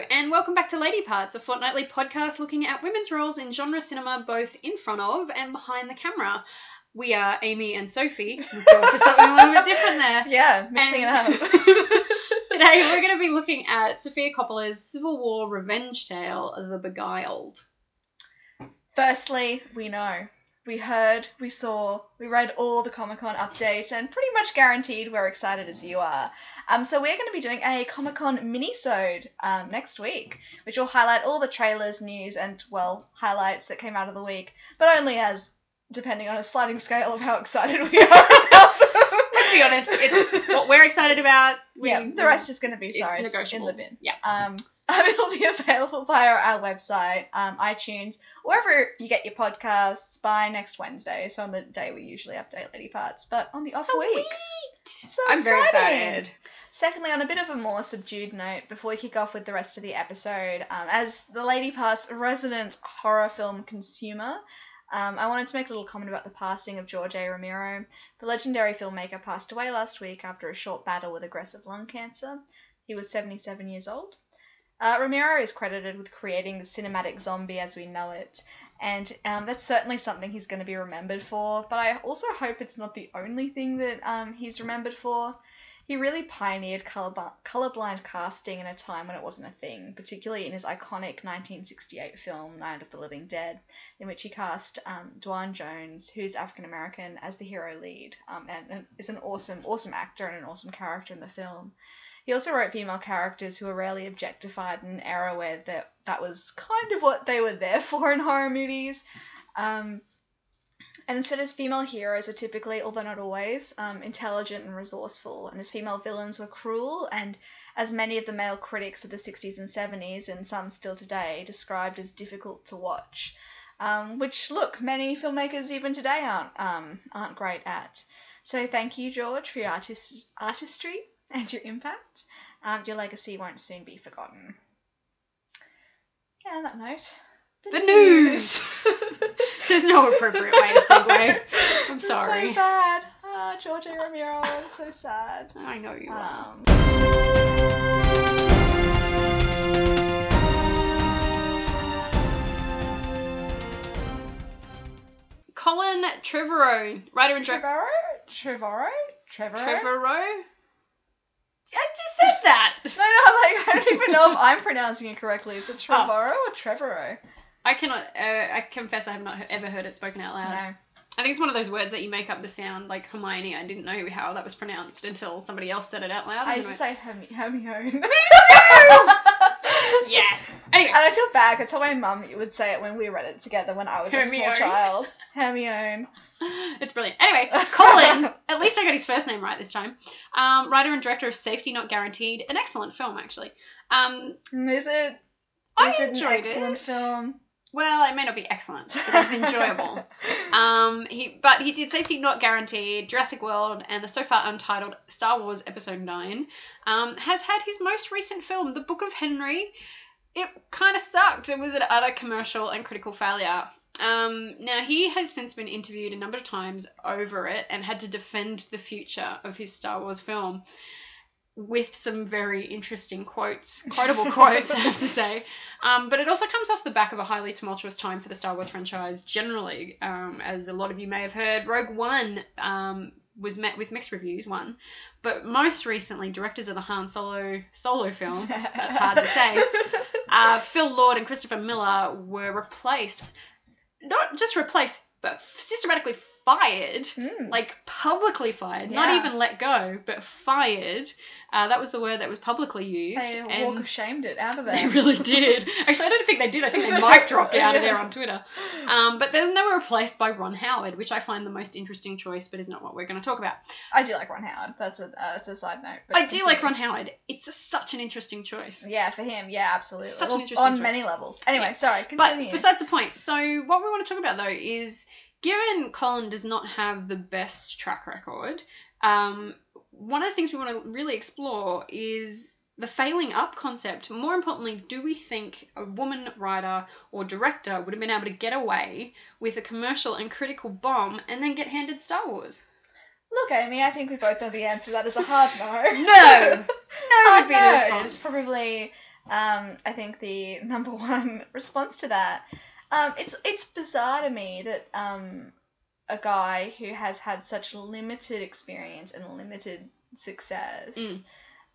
and welcome back to Lady Parts, a fortnightly podcast looking at women's roles in genre cinema, both in front of and behind the camera. We are Amy and Sophie. We've gone for something a little bit different there. Yeah, mixing And- it up. Today we're going to be looking at Sofia Coppola's Civil War revenge tale, The Beguiled. Firstly, we know. We heard, we saw, we read all the Comic Con updates, and pretty much guaranteed we're excited as you are. Um, so we're going to be doing a Comic Con mini-sode um, next week, which will highlight all the trailers, news, and well, highlights that came out of the week, but only as depending on a sliding scale of how excited we are about them. Let's be honest, it's what we're excited about. We, yeah, the rest is going to be sorry, it's in the bin. Yeah. Um, it'll be available via our website, um, iTunes, wherever you get your podcasts by next Wednesday. So on the day we usually update Lady Parts, but on the off week. So I'm very excited. Secondly, on a bit of a more subdued note, before we kick off with the rest of the episode, um, as the Lady Parts resident horror film consumer, um, I wanted to make a little comment about the passing of George A. Romero. The legendary filmmaker passed away last week after a short battle with aggressive lung cancer. He was 77 years old. Uh, Romero is credited with creating the cinematic zombie as we know it, and um, that's certainly something he's going to be remembered for. But I also hope it's not the only thing that um, he's remembered for. He really pioneered colorb- colorblind casting in a time when it wasn't a thing, particularly in his iconic 1968 film Night of the Living Dead, in which he cast um, Duane Jones, who's African American, as the hero lead, um, and, and is an awesome, awesome actor and an awesome character in the film. He also wrote female characters who were rarely objectified in an era where that that was kind of what they were there for in horror movies. Um, and instead, his female heroes were typically, although not always, um, intelligent and resourceful, and his female villains were cruel and, as many of the male critics of the 60s and 70s, and some still today, described as difficult to watch. Um, which, look, many filmmakers even today aren't um, aren't great at. So thank you, George, for your artist- artistry and your impact. Um, your legacy won't soon be forgotten. Yeah, on that note. The news. There's no appropriate way to segue. I'm It's sorry. so bad. Ah, George A. Romero, I'm so sad. I know you are. Um, Colin Trevorrow, writer and director. Trevorrow? Trevorrow? Trevorrow? Trevorrow? I just said that. No, no, like, I don't even know if I'm pronouncing it correctly. Is it Trevorrow or Trevorrow? I cannot. Uh, I confess, I have not he- ever heard it spoken out loud. No. I think it's one of those words that you make up the sound, like Hermione. I didn't know how that was pronounced until somebody else said it out loud. I used to say Hermi- Hermione. Yes. Anyway, And I feel bad I told my mum you would say it when we read it together when I was a small child. Hermione. it's brilliant. Anyway, Colin. at least I got his first name right this time. Um, writer and director of Safety Not Guaranteed, an excellent film actually. Um, Is it? I is it an excellent it. film? Well, it may not be excellent, but it was enjoyable. Um, he but he did Safety Not Guaranteed, Jurassic World, and the so far untitled Star Wars Episode Nine. Um, has had his most recent film, The Book of Henry. It kind of sucked. It was an utter commercial and critical failure. Um, now he has since been interviewed a number of times over it and had to defend the future of his Star Wars film with some very interesting quotes, quotable quotes, I have to say. Um, but it also comes off the back of a highly tumultuous time for the Star Wars franchise generally. Um, as a lot of you may have heard, Rogue One um, was met with mixed reviews, one. But most recently, directors of the Han Solo solo film, that's hard to say, uh, Phil Lord and Christopher Miller were replaced. Not just replaced, but systematically fired Hmm. like publicly fired, not even let go, but fired. Uh, that was the word that was publicly used. They and walk of shamed it out of there. they really did. Actually, I don't think they did. I think they mic dropped out of there on Twitter. Um, but then they were replaced by Ron Howard, which I find the most interesting choice, but is not what we're going to talk about. I do like Ron Howard. That's a uh, that's a side note. but I do like Ron. Howard. It's a, such an interesting choice. Yeah, for him, yeah, absolutely. Such an interesting on choice. many levels. Anyway, Yeah. sorry, But besides the point, so what we want to talk about though is given Colin does not have the best track record, um, one of the things we want to really explore is the failing up concept. More importantly, do we think a woman writer or director would have been able to get away with a commercial and critical bomb and then get handed Star Wars? Look, Amy, I think we both know the answer to that is a hard no. No! No Hard would be the no. response. It's probably Um, I think the number one response to that, um, it's it's bizarre to me that um, a guy who has had such limited experience and limited success Mm.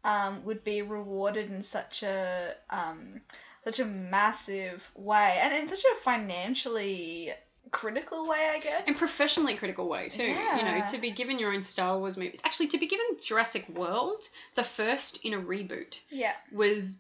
um, would be rewarded in such a um, such a massive way and in such a financially critical way, I guess. and professionally critical way too. You know, to be given your own Star Wars movie. Actually, to be given Jurassic World, the first in a reboot, yeah. was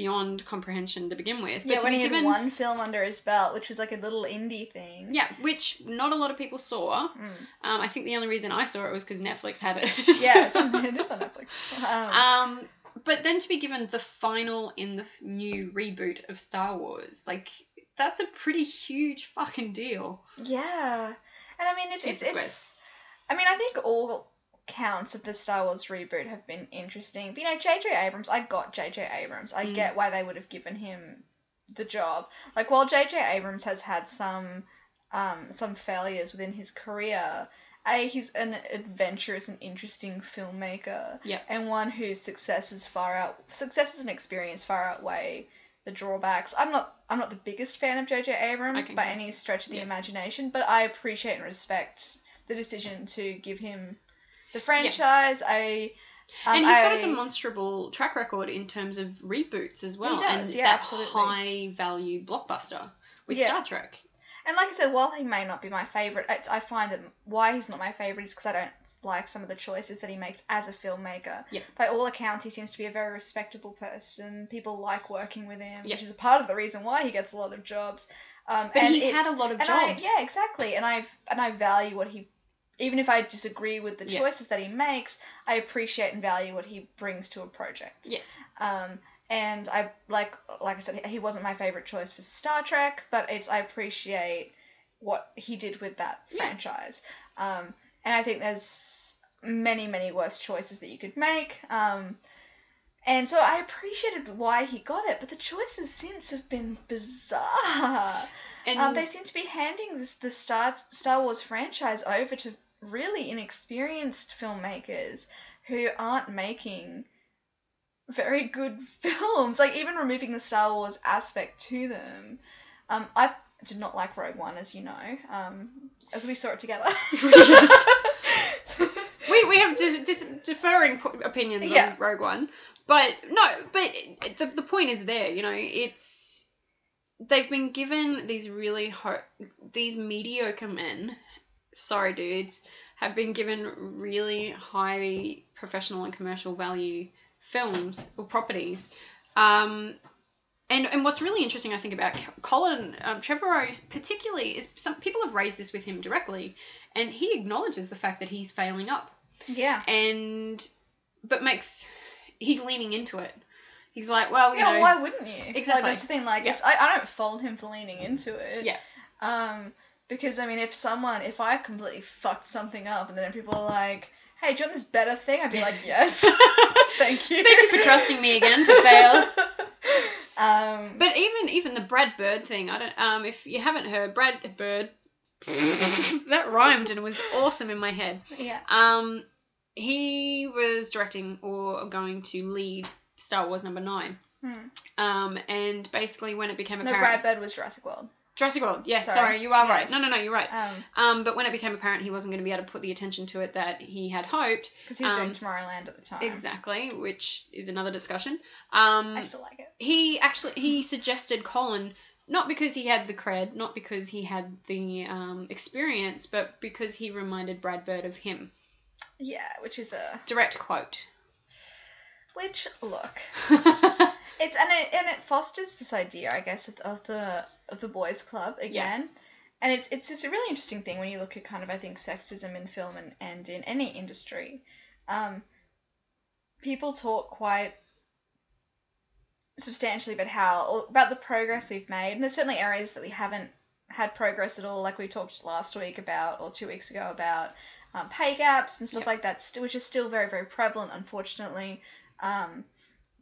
beyond comprehension to begin with. But Yeah, when he had given, one film under his belt, which was like a little indie thing. yeah, which not a lot of people saw. Mm. Um, I think the only reason I saw it was because Netflix had it. Yeah, it's on, it is on Netflix. Um, Um, but then to be given the final in the new reboot of Star Wars, like that's a pretty huge fucking deal. yeah, and I mean it's it's, Jesus it's I mean I think all counts of the Star Wars reboot have been interesting. But you know, J.J. Abrams, I got J.J. Abrams. I Mm. get why they would have given him the job. Like while J.J. Abrams has had some um some failures within his career. A, he's an adventurous and interesting filmmaker, Yep. and one whose successes far out successes and experience far outweigh the drawbacks. I'm not I'm not the biggest fan of J.J. Abrams by go. any stretch of the Yeah. imagination, but I appreciate and respect the decision to give him the franchise. I um, and he's got I- a demonstrable track record in terms of reboots as well, does, and yeah, that absolutely. high value blockbuster with Yeah. Star Trek. And like I said, while he may not be my favorite, I, I find that why he's not my favorite is because I don't like some of the choices that he makes as a filmmaker. Yep. By all accounts, he seems to be a very respectable person. People like working with him, Yes. which is a part of the reason why he gets a lot of jobs. Um, But and he's had a lot of and I, jobs. yeah, exactly. And I've and I value what he, even if I disagree with the Yeah. choices that he makes, I appreciate and value what he brings to a project. Yes. Um, and I like like I said, he wasn't my favorite choice for Star Trek, but it's I appreciate what he did with that Yeah. franchise. Um, and I think there's many many worse choices that you could make. Um, and so I appreciated why he got it, but the choices since have been bizarre. And Um, they seem to be handing this the Star Star Wars franchise over to really inexperienced filmmakers who aren't making very good films. Like even removing the Star Wars aspect to them. Um, I did not like Rogue One, as you know, um, as we saw it together. we, we have di- dis- differing po- opinions Yeah. on Rogue One, but no, but the, the point is there. You know, it's they've been given these really ho- these mediocre men. Sorry, dudes, have been given really high professional and commercial value films or properties. Um, and, and what's really interesting, I think, about Colin um, Trevorrow, particularly, is some people have raised this with him directly, and he acknowledges the fact that he's failing up yeah. and but makes he's leaning into it. He's like, well, you Yeah, know, why wouldn't you? Exactly. Like, that's the thing. Like, Yeah. it's I, I don't fault him for leaning into it. Yeah. Um, because I mean, if someone, if I completely fucked something up, and then people are like, "Hey, do you want this better thing?" I'd be like, "Yes, thank you." Thank you for trusting me again to fail. um, But even even the Brad Bird thing, I don't. Um, if you haven't heard Brad Bird, that rhymed and it was awesome in my head. yeah. Um, he was directing or going to lead Star Wars Number Nine. Hmm. Um, and basically when it became No, apparent, Brad Bird was Jurassic World. Jurassic World. Yes, Sorry. sorry, you are right. No, no, no, you're right. Um, Um, but when it became apparent he wasn't going to be able to put the attention to it that he had hoped, because he was doing Um, Tomorrowland at the time. exactly, which is another discussion. Um, I still like it. he actually he suggested Colin not because he had the cred, not because he had the um, experience, but because he reminded Brad Bird of him. Yeah, which is a Direct quote. which look. It's and it and it fosters this idea, I guess, of, of the of the boys' club again. And it's it's just a really interesting thing when you look at kind of I think sexism in film and, and in any industry. Um, people talk quite substantially about how about the progress we've made, and there's certainly areas that we haven't had progress at all, like we talked last week about or two weeks ago about um, pay gaps and stuff Yep. like that, st- which is still very very prevalent, unfortunately. Um,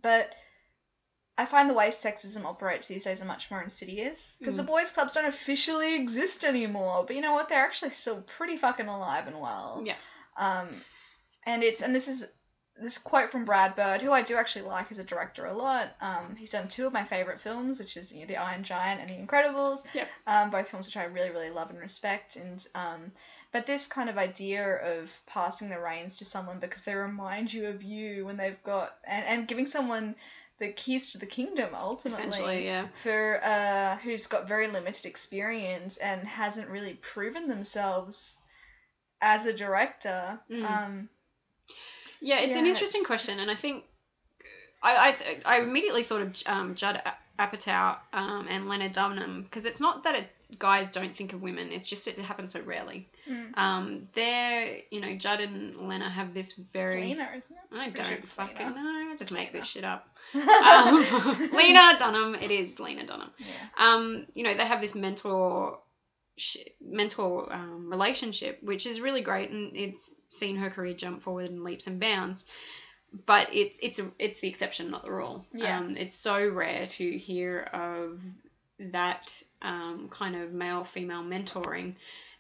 but I find the way sexism operates these days are much more insidious because the Mm. boys' clubs don't officially exist anymore. But you know what? They're actually still pretty fucking alive and well. Yeah. Um, and it's and this is this quote from Brad Bird, who I do actually like as a director a lot. Um, he's done two of my favorite films, which is you know, The Iron Giant and The Incredibles. Yep. Um, both films which I really, really love and respect. And um, but this kind of idea of passing the reins to someone because they remind you of you when they've got and, and giving someone the keys to the kingdom ultimately Essentially, yeah. for uh, who's got very limited experience and hasn't really proven themselves as a director. Mm. Um, Yeah, it's an interesting it's- question, and I think I I, th- I immediately thought of um, Judd Apatow um, and Leonard Dunham because it's not that it, guys don't think of women; it's just it happens so rarely. Mm. Um, they're you know Judd and Lena have this it's very Lena, isn't it? I don't it's fucking Lena. know. I just make Lena. this shit up. Um, Lena Dunham. It is Lena Dunham. Yeah. Um, you know they have this mentor mentor um, relationship, which is really great, and it's seen her career jump forward in leaps and bounds. But it's it's it's the exception, not the rule. Yeah. Um, it's so rare to hear of that um, kind of male female mentoring.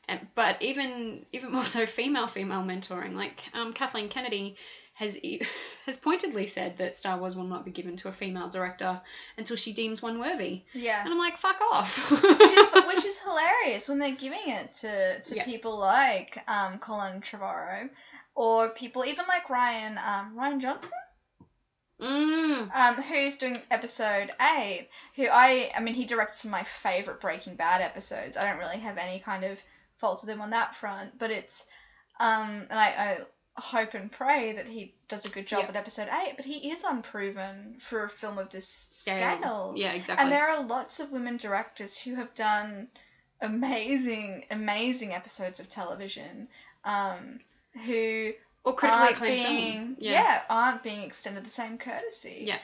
And, but even even more so female female mentoring like um, Kathleen Kennedy has has pointedly said that Star Wars will not be given to a female director until she deems one worthy Yeah. and I'm like fuck off which is which is hilarious when they're giving it to to Yeah. people like um, Colin Trevorrow or people even like Ryan um, Rian Johnson mm, um, who's doing episode eight. Who I I mean he directed some of my favorite Breaking Bad episodes. I don't really have any kind of faults with him on that front, but it's um and I, I hope and pray that he does a good job Yeah. with episode eight. But he is unproven for a film of this scale. yeah exactly And there are lots of women directors who have done amazing, amazing episodes of television, um, who or critically aren't acclaimed being film yeah. aren't being extended the same courtesy. Yeah.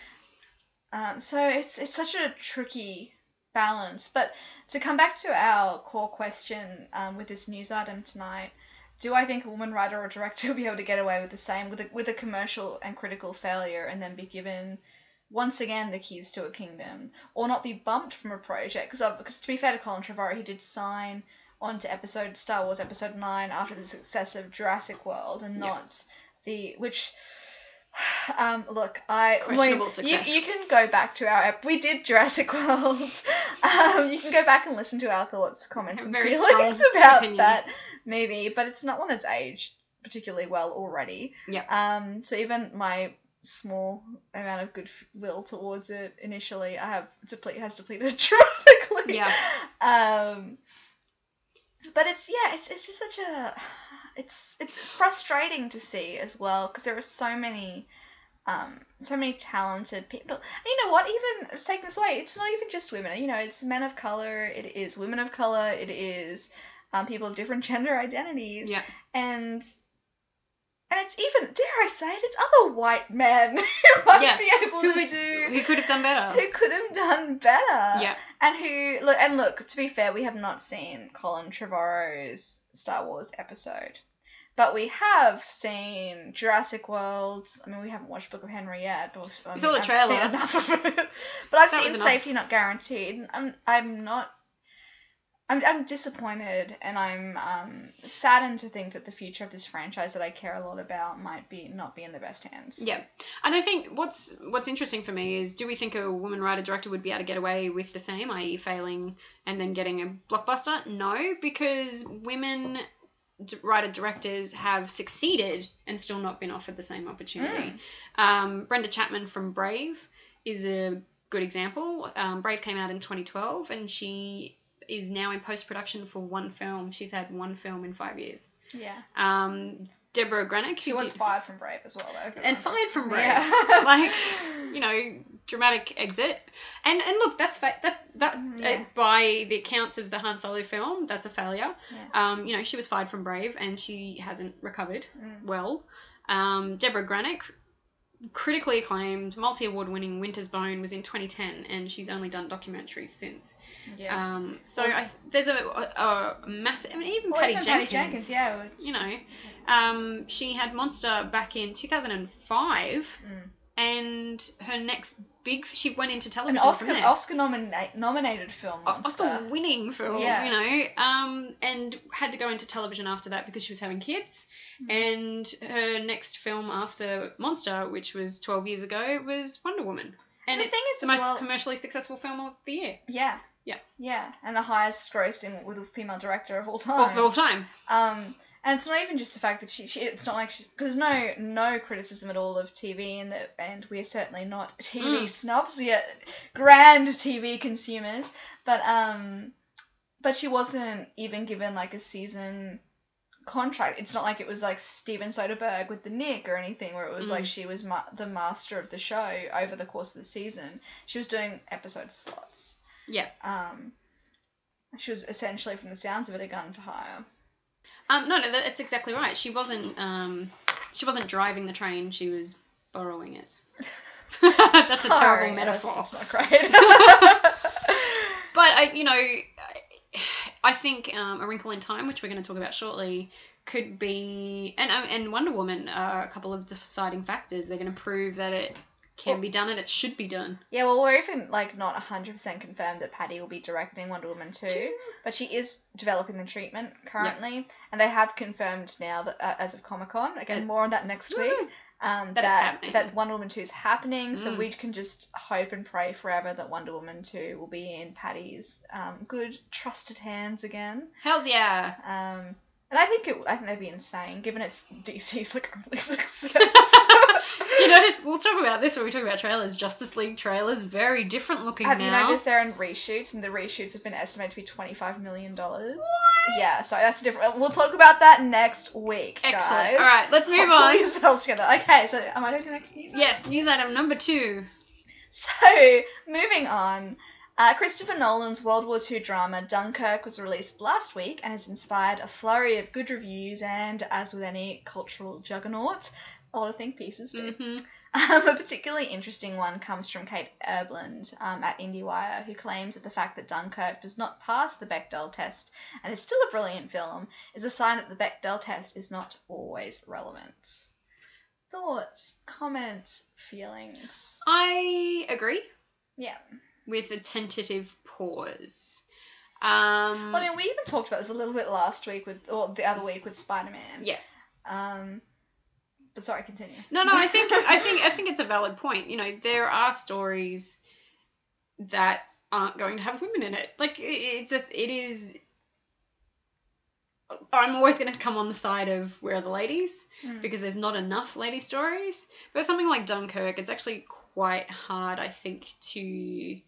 Um, so it's it's such a tricky balance. But to come back to our core question um, with this news item tonight, do I think a woman writer or director will be able to get away with the same with a, with a commercial and critical failure and then be given once again the keys to a kingdom or not be bumped from a project because because to be fair to Colin Trevorrow he did sign onto episode Star Wars episode 9 after the success of Jurassic World and Yeah. not the which um look I Questionable you, success. you can go back to our ep- we did Jurassic World um you can go back and listen to our thoughts comments and feelings about opinions. that movie but it's not one that's aged particularly well already Yeah. um so even my small amount of goodwill towards it initially I have deplete has depleted dramatically Yeah. um but it's yeah it's it's just such a it's it's frustrating to see as well because there are so many um so many talented people and you know what even let's take this away it's not even just women you know it's men of color it is women of color it is um, people of different gender identities. Yeah. And and it's even dare I say it it's other white men who might Yeah, be able who to would- do who could have done better. who could have done better. Yeah. And who look and look to be fair we have not seen colin trevorrow's star wars episode. But we have seen jurassic world. I mean we haven't watched book of henry yet but I saw the mean, I've seen trailer. enough of it. But i've That seen safety not guaranteed i'm i'm not I'm, I'm disappointed and I'm um, saddened to think that the future of this franchise that I care a lot about might be not be in the best hands. Yeah, and I think what's what's interesting for me is, do we think a woman writer director would be able to get away with the same, i.e., failing and then getting a blockbuster? No, because women d- writer directors have succeeded and still not been offered the same opportunity. Um, Brenda Chapman from Brave is a good example. Um, Brave came out in 2012, and she is now in post production for one film. She's had one film in five years. Yeah. Um, Debra Granik, She was did- fired from Brave as well, though. and fired from Brave. Yeah. like you know, dramatic exit. And and look, that's fa- that that Yeah. uh, by the accounts of the Han Solo film, that's a failure. Yeah. Um, you know, she was fired from Brave and she hasn't recovered Mm. well. Um, Debra Granik, critically acclaimed, multi award winning Winter's Bone was in 2010 and she's only done documentaries since. Yeah. Um, so Well- I, there's a, a, a massive, I mean, even Well, Patty even Jenkins. Patty Jenkins, yeah. You know, um, she had Monster back in 2005 Mm. And her next big she went into An television Oscar from there. Oscar nomina- nominated film. O-. Oscar winning film, Yeah. you know, um, and had to go into television after that because she was having kids. Mm. And her next film after Monster, which was 12 years ago, was Wonder Woman. And The it's thing is the most well- commercially successful film of the year. Yeah. Yeah. Yeah, and the highest grossing with a female director of all time. Of all time. Um, and it's not even just the fact that she, she it's not like she, because no no criticism at all of TV and that and we're certainly not TV Mm. snobs, are grand TV consumers, but um, but she wasn't even given like a season contract. It's not like it was like Steven Soderbergh with the Knick or anything where it was like Mm. she was ma- the master of the show over the course of the season. She was doing episode slots. Yeah. Um, she was essentially, from the sounds of it, a gun for hire. Um, no, no, that's exactly right. She wasn't. Um, she wasn't driving the train. She was borrowing it. that's a terrible that's- metaphor. It's not great. But I, you know, I- I think um, A Wrinkle in Time, which we're going to talk about shortly, could be and um, and Wonder Woman are a couple of deciding factors. They're going to prove that it can Well- be done and it should be done. yeah, well, we're even like not hundred percent confirmed that Patty will be directing Wonder Woman two, but she is developing the treatment currently, and they have confirmed now that uh, as of Comic Con. Again, Uh, more on that next week. Woo! Um, That that that Wonder Woman two is happening, so Mm. we can just hope and pray forever that Wonder Woman two will be in Patty's um, good, trusted hands again. Hell's yeah! Um, and I think it, I think they'd be insane, given it's DC's like early success. You notice? We'll talk about this when we talk about trailers. Justice League trailers very different looking Have you noticed they're in reshoots, and the reshoots have been estimated to be twenty-five million dollars? Yeah, so that's different. We'll talk about that next week, Excellent. guys. All right, let's move Pull on. yourselves together. Okay, so am I doing the next news? Yes, news item number two. So, moving on. Uh, Christopher Nolan's World War II drama Dunkirk was released last week and has inspired a flurry of good reviews and, as with any cultural juggernaut, a lot of think pieces do. hmm Um, a particularly interesting one comes from Kate Erbland um, at IndieWire, who claims that the fact that Dunkirk does not pass the Bechdel test and is still a brilliant film is a sign that the Bechdel test is not always relevant. Thoughts, comments, feelings? I agree Yeah. with a tentative pause. Um, Well, I mean, we even talked about this a little bit last week with, or the other week with Spider Man. Yeah. Um, sorry, continue. No, no, I think I think I think it's a valid point. You know, there are stories that aren't going to have women in it. Like it's a it is. I'm always going to come on the side of where are the ladies Mm. because there's not enough lady stories. But something like Dunkirk, it's actually quite hard, I think, to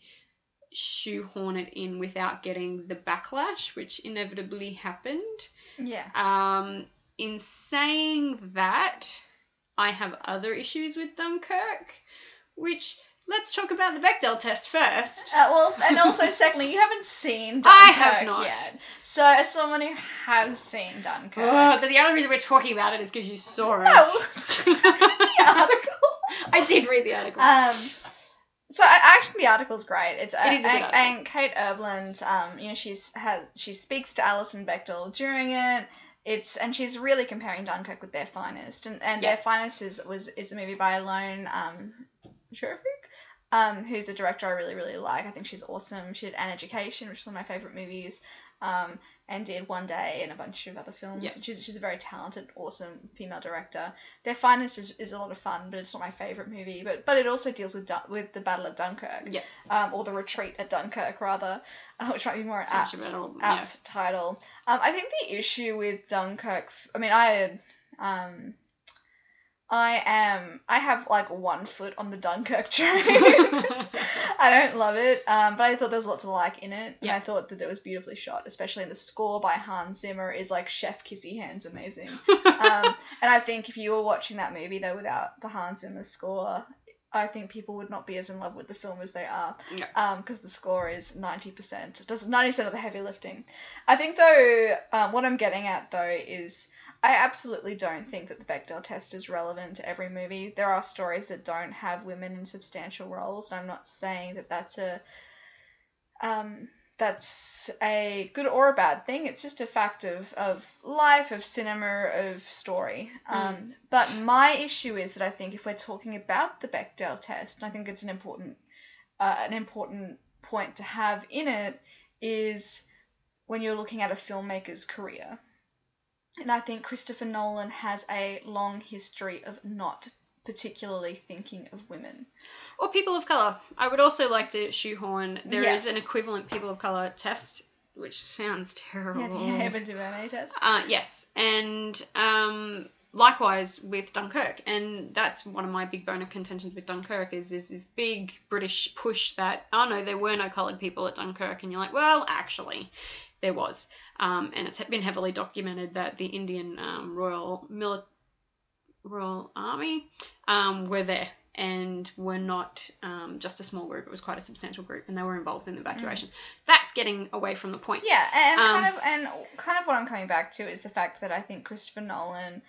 shoehorn it in without getting the backlash, which inevitably happened. Yeah. Um, in saying that, I have other issues with Dunkirk, which let's talk about the Bechdel test first. Uh, well, and also, secondly, you haven't seen Dunkirk I have not. yet. So, as someone who has seen Dunkirk, Ugh, but the other reason we're talking about it is because you saw it. No, the article. I did read the article. Um, so I- actually, the article's great. It's It is a good and, article. and Kate Erbland, um, you know, she's has she speaks to Alison Bechdel during it. It's and she's really comparing Dunkirk with Their Finest, and and Yeah. Their Finest is was is a movie by Alone um, Scherfig, um, who's a director I really really like. I think she's awesome. She did An Education, which is one of my favorite movies. Um, and did One Day and a bunch of other films. Yeah. She's, she's a very talented, awesome female director. Their Finest is, is a lot of fun, but it's not my favorite movie. But but it also deals with with the Battle of Dunkirk, Yeah. um, or the Retreat at Dunkirk rather, uh, which might be more It's apt apt title. Um, I think the issue with Dunkirk, f- I mean, I had, um, I am, I have like one foot on the Dunkirk train. I don't love it, um, but I thought there was a lot to like in it, and Yeah. I thought that it was beautifully shot, especially the score by Hans Zimmer is like chef kissy hands amazing. um, and I think if you were watching that movie though without the Hans Zimmer score, I think people would not be as in love with the film as they are. Yeah. Um, because the score is ninety percent. It does ninety percent of the heavy lifting. I think though, um, what I'm getting at though is. I absolutely don't think that the Bechdel test is relevant to every movie. There are stories that don't have women in substantial roles, and I'm not saying that that's a um, that's a good or a bad thing. It's just a fact of, of life, of cinema, of story. Um, But my issue is that I think if we're talking about the Bechdel test, and I think it's an important uh, an important point to have in it is when you're looking at a filmmaker's career. And I think Christopher Nolan has a long history of not particularly thinking of women. Or people of color. I would also like to shoehorn there is Yes. an equivalent people of color test, which sounds terrible. Yeah, the Ava DuVernay test. Uh, yes, and um, likewise with Dunkirk, and that's one of my big bone of contentions with Dunkirk is there's this big British push that oh no, there were no coloured people at Dunkirk, and you're like, well, actually, there was, um, and it's been heavily documented that the Indian um, Royal Mili- Royal Army um, were there. And were not um, just a small group; it was quite a substantial group, and they were involved in the evacuation. That's getting away from the point. Yeah, and Um, kind of and kind of what I'm coming back to is the fact that I think Christopher Nolan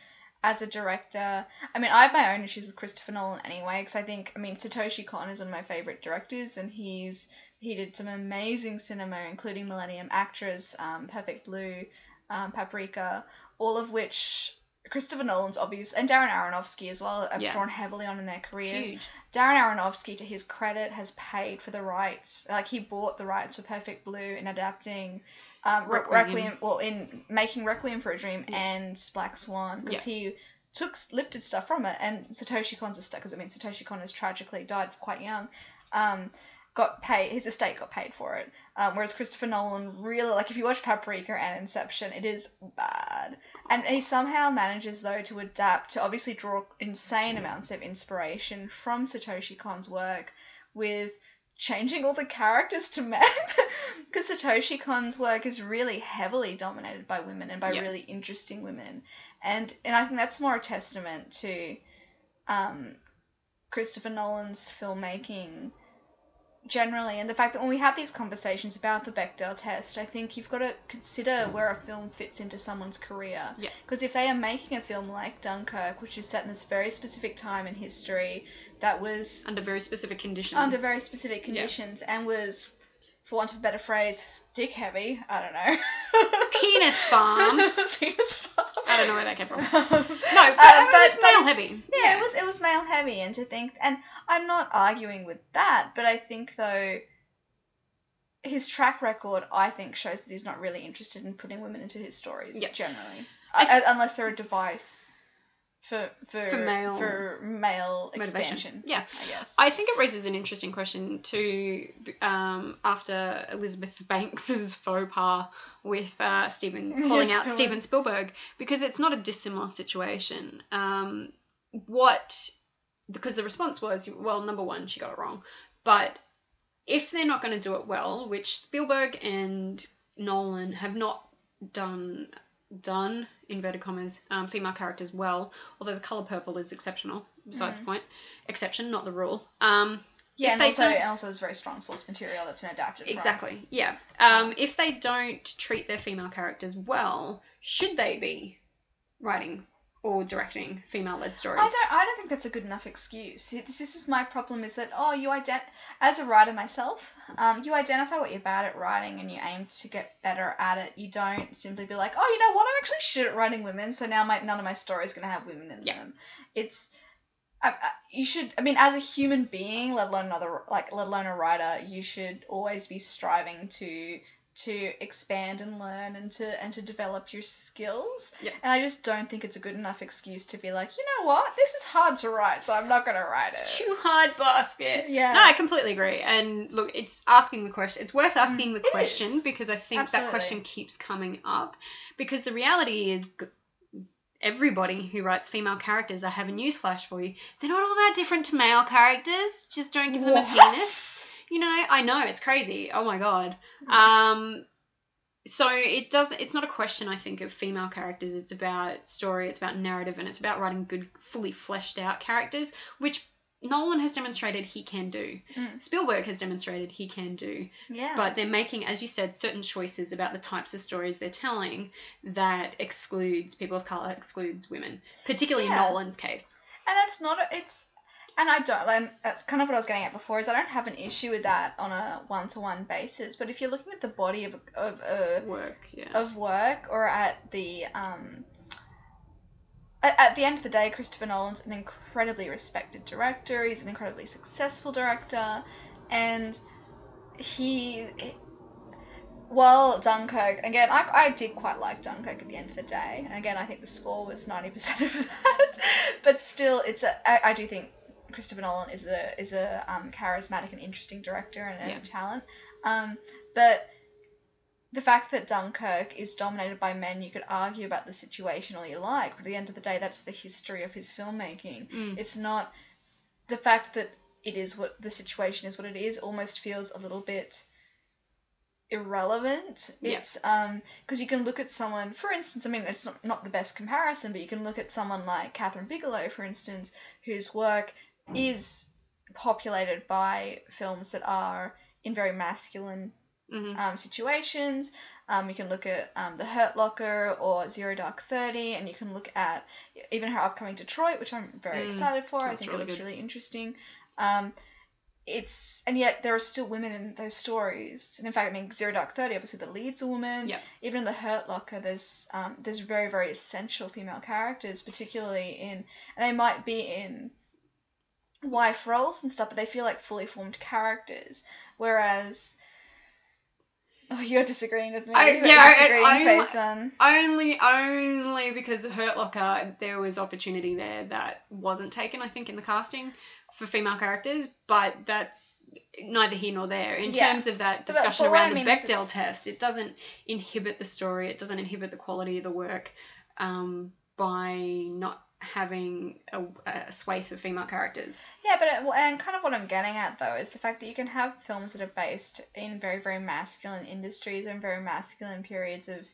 as a director, I mean, I have my own issues with Christopher Nolan anyway because I think I mean Satoshi Kon is one of my favorite directors and he's he did some amazing cinema including Millennium Actress, um, Perfect Blue, um, Paprika, all of which Christopher Nolan's obvious and Darren Aronofsky as well have Yeah. drawn heavily on in their careers. Huge. Darren Aronofsky, to his credit, has paid for the rights. Like he bought the rights for Perfect Blue in adapting um, Requiem. Requiem. well, in making Requiem for a Dream Yeah. and Black Swan, because he took lifted stuff from it. And Satoshi Kon's estate, because I mean Satoshi Kon has tragically died quite young. Um, got paid. His estate got paid for it. Um, whereas Christopher Nolan really like if you watch Paprika and Inception, it is bad. And he somehow manages though to adapt to obviously draw insane amounts of inspiration from Satoshi Kon's work with changing all the characters to men because Satoshi Kon's work is really heavily dominated by women and by Yeah. really interesting women. And and I think that's more a testament to um, Christopher Nolan's filmmaking generally and the fact that when we have these conversations about the Bechdel test, I think you've got to consider where a film fits into someone's career. Yeah. Because if they are making a film like Dunkirk, which is set in this very specific time in history, that was under very specific conditions. under very specific conditions and was, for want of a better phrase, dick heavy. I don't know. Penis farm. Penis farm. I don't know where that came from. no, No, but, I mean, it's male heavy. Yeah, Yeah. it was it was male heavy, and to think, and I'm not arguing with that, but I think though his track record, I think, shows that he's not really interested in putting women into his stories Yeah. generally, I Uh, unless they're a device for for For male for male motivation. expansion. Yeah. I guess. I think it raises an interesting question too. Um, after Elizabeth Banks's faux pas with uh, Steven calling Yes, out Spielberg. Steven Spielberg, because it's not a dissimilar situation. Um, what? Because the response was, well, number one, she got it wrong, but if they're not going to do it well, which Spielberg and Nolan have not done done inverted commas um, female characters well although the color purple is exceptional besides the point. Exception not the rule. Um yeah, if and they also, and also it's very strong source material that's been adapted. from- exactly yeah. Um if they don't treat their female characters well should they be writing or directing female led stories I don't. I don't think that's a good enough excuse. This, this is my problem. Is that oh, you ident as a writer myself, um, you identify what you're bad at writing and you aim to get better at it. You don't simply be like, oh, you know what, I'm actually shit at writing women, so now my none of my stories gonna have women in Yeah. them. It's. I, I, you should. I mean, as a human being, let alone another, like, let alone a writer, you should always be striving to to expand and learn and to and to develop your skills. Yeah. And I just don't think it's a good enough excuse to be like, you know what, this is hard to write, so I'm not gonna write it. too hard basket Yeah. no i completely agree and look it's asking the question it's worth asking mm. the It question is. because i think Absolutely. that question keeps coming up because the reality is g- everybody who writes female characters i have a newsflash for you they're not all that different to male characters just don't give them a penis you know i know it's crazy oh my god Mm. um so it does it's not a question i think of female characters it's about story it's about narrative and it's about writing good fully fleshed out characters which nolan has demonstrated he can do Mm. spielberg has demonstrated he can do Yeah. but they're making as you said certain choices about the types of stories they're telling that excludes people of color excludes women particularly Yeah. in nolan's case and that's not a, it's And I don't, and that's kind of what I was getting at before, is I don't have an issue with that on a one to one basis. But if you're looking at the body of of a Work, yeah. of work or at the um at, at the end of the day christopher nolan's an incredibly respected director he's an incredibly successful director and he well, dunkirk again I, I did quite like dunkirk at the end of the day and again i think the score was 90% of that but still it's a I, I do think christopher nolan is a is a um, charismatic and interesting director and, and Yeah. a talent um, but the fact that Dunkirk is dominated by men, you could argue about the situation all you like, but at the end of the day, that's the history of his filmmaking. Mm. It's not the fact that it is what the situation is what it is almost feels a little bit irrelevant. Yeah. It's um because you can look at someone, for instance, I mean it's not, not the best comparison, but you can look at someone like Kathryn Bigelow, for instance, whose work is populated by films that are in very masculine hmm um, situations. Um, you can look at um, The Hurt Locker or Zero Dark Thirty, and you can look at even her upcoming Detroit, which I'm very Mm, excited for. I think really it looks good. really interesting. Um, it's and yet there are still women in those stories. And in fact, I mean Zero Dark Thirty, obviously the lead's a woman. Yep. Even in The Hurt Locker, there's um, there's very very essential female characters, particularly in and they might be in wife roles and stuff, but they feel like fully formed characters. Whereas Oh, you're disagreeing with me. I- You're yeah, I- disagreeing I'm- face on. Only, only because Hurt Locker, there was opportunity there that wasn't taken, I think, in the casting for female characters, but that's neither here nor there. In Yeah. terms of that discussion but I around the mean is Bechdel test, it doesn't inhibit the story, it doesn't inhibit the quality of the work um, by not having a, a swathe of female characters. Yeah, but uh, it, and kind of what I'm getting at though is the fact that you can have films that are based in very very masculine industries and very masculine periods of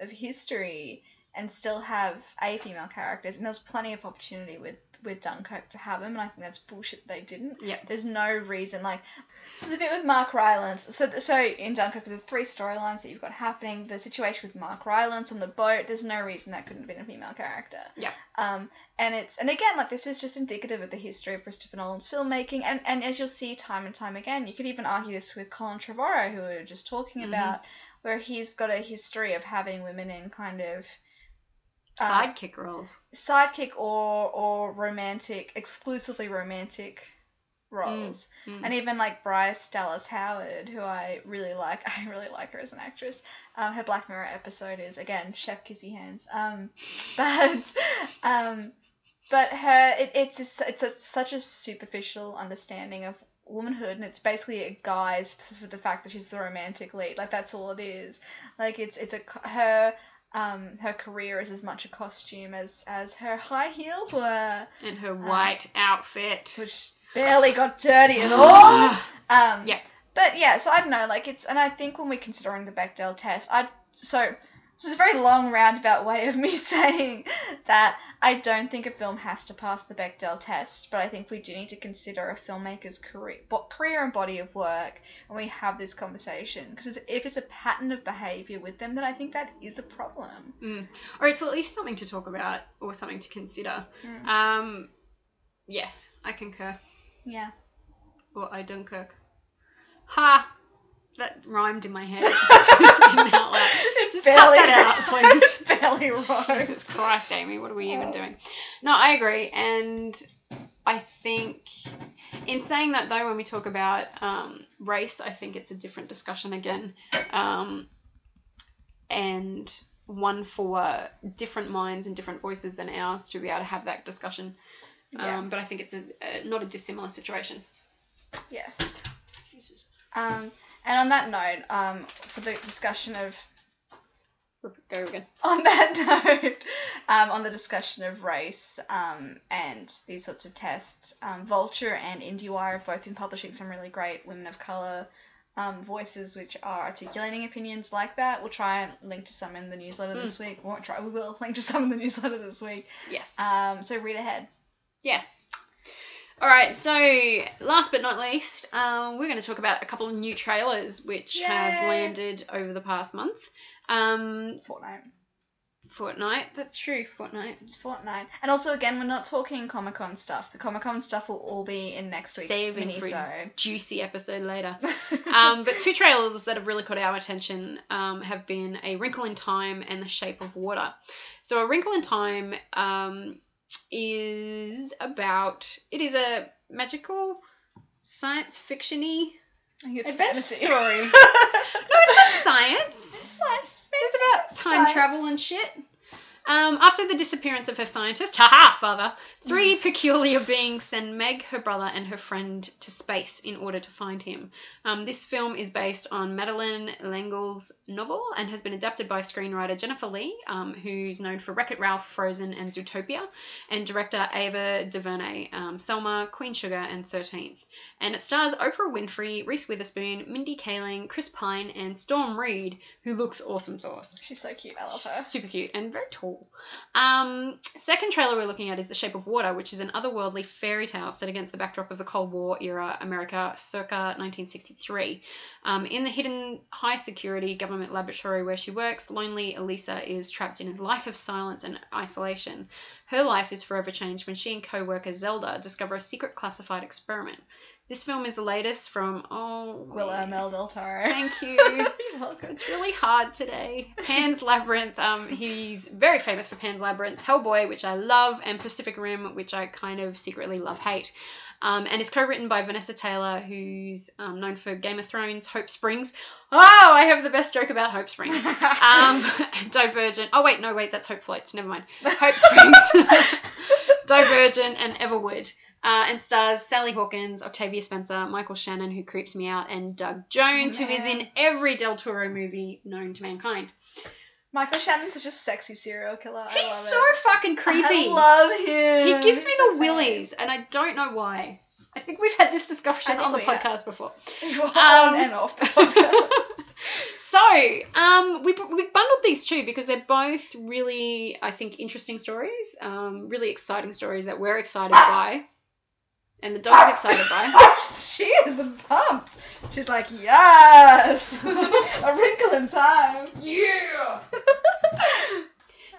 of history and still have a female characters and there's plenty of opportunity with with Dunkirk to have them and I think that's bullshit they didn't. Yeah. There's no reason like so the bit with Mark Rylance. So so in Dunkirk the three storylines that you've got happening, the situation with Mark Rylance on the boat, there's no reason that couldn't have been a female character. Yeah. Um and it's and again like this is just indicative of the history of Christopher Nolan's filmmaking and and as you'll see time and time again, you could even argue this with Colin Trevorrow who we were just talking Mhm. about where he's got a history of having women in kind of Sidekick roles. sidekick or or romantic exclusively romantic roles. Mm. and even like Bryce Dallas Howard who I really like I really like her as an actress. Um, her Black Mirror episode is again chef kissy hands. Um, but um, but her it, it's just, it's a, such a superficial understanding of womanhood and it's basically a guise for the fact that she's the romantic lead. Like that's all it is. Like it's it's a her um her career is as much a costume as as her high heels were and her white outfit. which barely got dirty at all um Yeah. but yeah so i don't know like it's and i think when we're considering the bechdel test i so this is a very long roundabout way of me saying that I don't think a film has to pass the Bechdel test, but I think we do need to consider a filmmaker's career, career and body of work when we have this conversation. Because if it's a pattern of behaviour with them, then I think that is a problem. Mm. Or it's at least something to talk about or something to consider. Mm. Um, yes, I concur. Yeah. Or I Dunkirk. Ha! That rhymed in my head. Just cut that out, please. barely wrong. Jesus Christ, Amy, what are we even doing? No, I agree, and I think in saying that though, when we talk about um, race, I think it's a different discussion again, um, and one for different minds and different voices than ours to be able to have that discussion. Yeah. Um, but I think it's a, a not a dissimilar situation. Yes. Um, and on that note, um, for the discussion of Go again. on that note, um, on the discussion of race um, and these sorts of tests, um, Vulture and IndieWire have both been publishing some really great women of colour um, voices which are articulating opinions like that. We'll try and link to some in the newsletter this week. We won't try, we will link to some in the newsletter this week. Yes. Um, so read ahead. Yes. All right. So, last but not least, um, we're going to talk about a couple of new trailers which have landed over the past month. Um, fortnight. fortnight. That's true. fortnight. It's fortnight. And also, again, we're not talking Comic Con stuff. The Comic Con stuff will all be in next week's in for mini-sode. juicy episode later. um, but two trailers that have really caught our attention um, have been A Wrinkle in Time and The Shape of Water. So, A Wrinkle in Time um, is about. It is a magical, science fiction y I think it's adventure fantasy. story. no, it's not science. Science. It's about time Science. travel and shit. Um, after the disappearance of her scientist, haha, father, three peculiar beings send Meg, her brother, and her friend to space in order to find him. Um, this film is based on Madeleine L'Engle's novel and has been adapted by screenwriter Jennifer Lee, um, who's known for Wreck It Ralph, Frozen, and Zootopia, and director Ava DuVernay, um, Selma, Queen Sugar, and 13th. And it stars Oprah Winfrey, Reese Witherspoon, Mindy Kaling, Chris Pine, and Storm Reid, who looks awesome sauce. She's so cute. I love her. Super cute and very tall. Um, second trailer we're looking at is The Shape of Water, which is an otherworldly fairy tale set against the backdrop of the Cold War era America circa 1963. Um, in the hidden high security government laboratory where she works, lonely Elisa is trapped in a life of silence and isolation. Her life is forever changed when she and co worker Zelda discover a secret classified experiment. This film is the latest from, oh, Guillermo del Toro. Thank you. You're welcome. It's really hard today. Pan's Labyrinth. Um, he's very famous for Pan's Labyrinth, Hellboy, which I love, and Pacific Rim, which I kind of secretly love hate. Um, and it's co-written by Vanessa Taylor, who's um, known for Game of Thrones, Hope Springs. Oh, I have the best joke about Hope Springs. Um, Divergent. Oh wait, no, wait, that's Hope Floats. Never mind. Hope Springs, Divergent, and Everwood. Uh, and stars Sally Hawkins, Octavia Spencer, Michael Shannon, who creeps me out, and Doug Jones, who is in every Del Toro movie known to mankind. Michael Shannon's such a sexy serial killer. I He's so it. fucking creepy. I love him. he gives me He's the so willies, and I don't know why. I think we've had this discussion on the we have. podcast before. On Um, and off the podcast. so, um, we, we bundled these two because they're both really, I think, interesting stories, um, really exciting stories that we're excited by, and the dog's excited by. she is pumped. She's like, yes, a wrinkle in time. Yeah!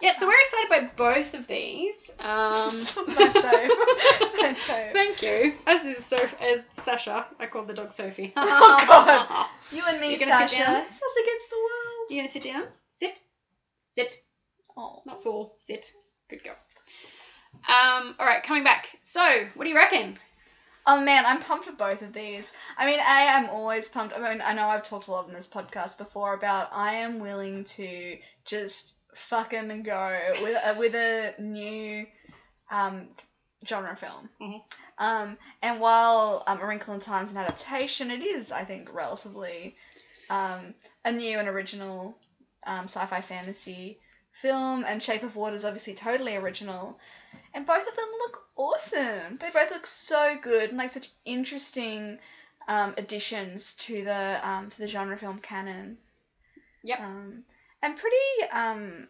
yeah, so we're excited by both of these. Um. Nice save. Thank you. As is so as Sasha, I call the dog Sophie. Oh, God. You and me, You gonna sit Sasha. down? It's us against the world. You gonna sit down? Sit. Sit. Oh. Not fall. Sit. Good girl. Um. All right. Coming back. So, what do you reckon? Oh man, I'm pumped for both of these. I mean, A, I'm always pumped. I mean, I know I've talked a lot in this podcast before about I am willing to just fucking go with a, with a new um, genre film. Mhm. Um, and while um, A Wrinkle in Time's an adaptation, it is, I think, relatively um, a new and original um, sci-fi fantasy film. And Shape of Water is obviously totally original. And both of them look awesome. They both look so good and like such interesting um, additions to the um, to the genre film canon. Yep. Um, and pretty um,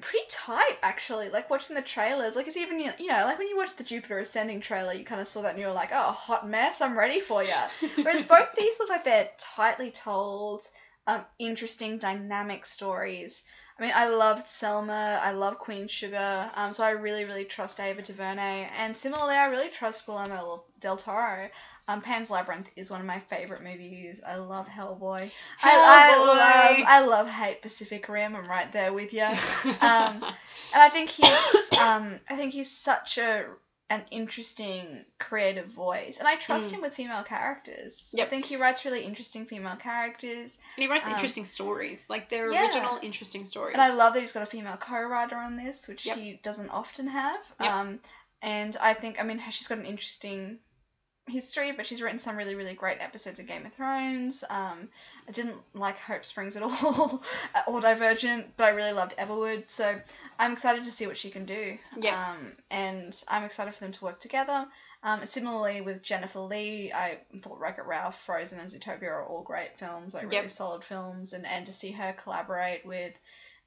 pretty tight actually. Like watching the trailers, like it's even you know like when you watch the Jupiter Ascending trailer, you kind of saw that and you were like, oh, hot mess, I'm ready for you. Whereas both these look like they're tightly told, um, interesting, dynamic stories. I mean, I loved Selma. I love Queen Sugar. Um, so I really, really trust Ava DuVernay. And similarly, I really trust Guillermo del Toro. Um, Pan's Labyrinth is one of my favorite movies. I love Hellboy. I, I love, I love hate Pacific Rim. I'm right there with you. Um, and I think he's, um, I think he's such a an interesting creative voice, and I trust Mm. him with female characters. I think he writes really interesting female characters, and he writes Um, interesting stories, like they're yeah. original, interesting stories. and I love that he's got a female co-writer on this, which Yep. he doesn't often have. Yep. Um, and I think, I mean, she's got an interesting history, but she's written some really, really great episodes of Game of Thrones. Um, I didn't like Hope Springs at all, or Divergent, but I really loved Everwood. So I'm excited to see what she can do. Yep. Um, and I'm excited for them to work together. Um, similarly with Jennifer Lee, I thought Wreck-It Ralph, Frozen, and Zootopia are all great films, like really Yep. solid films, and, and to see her collaborate with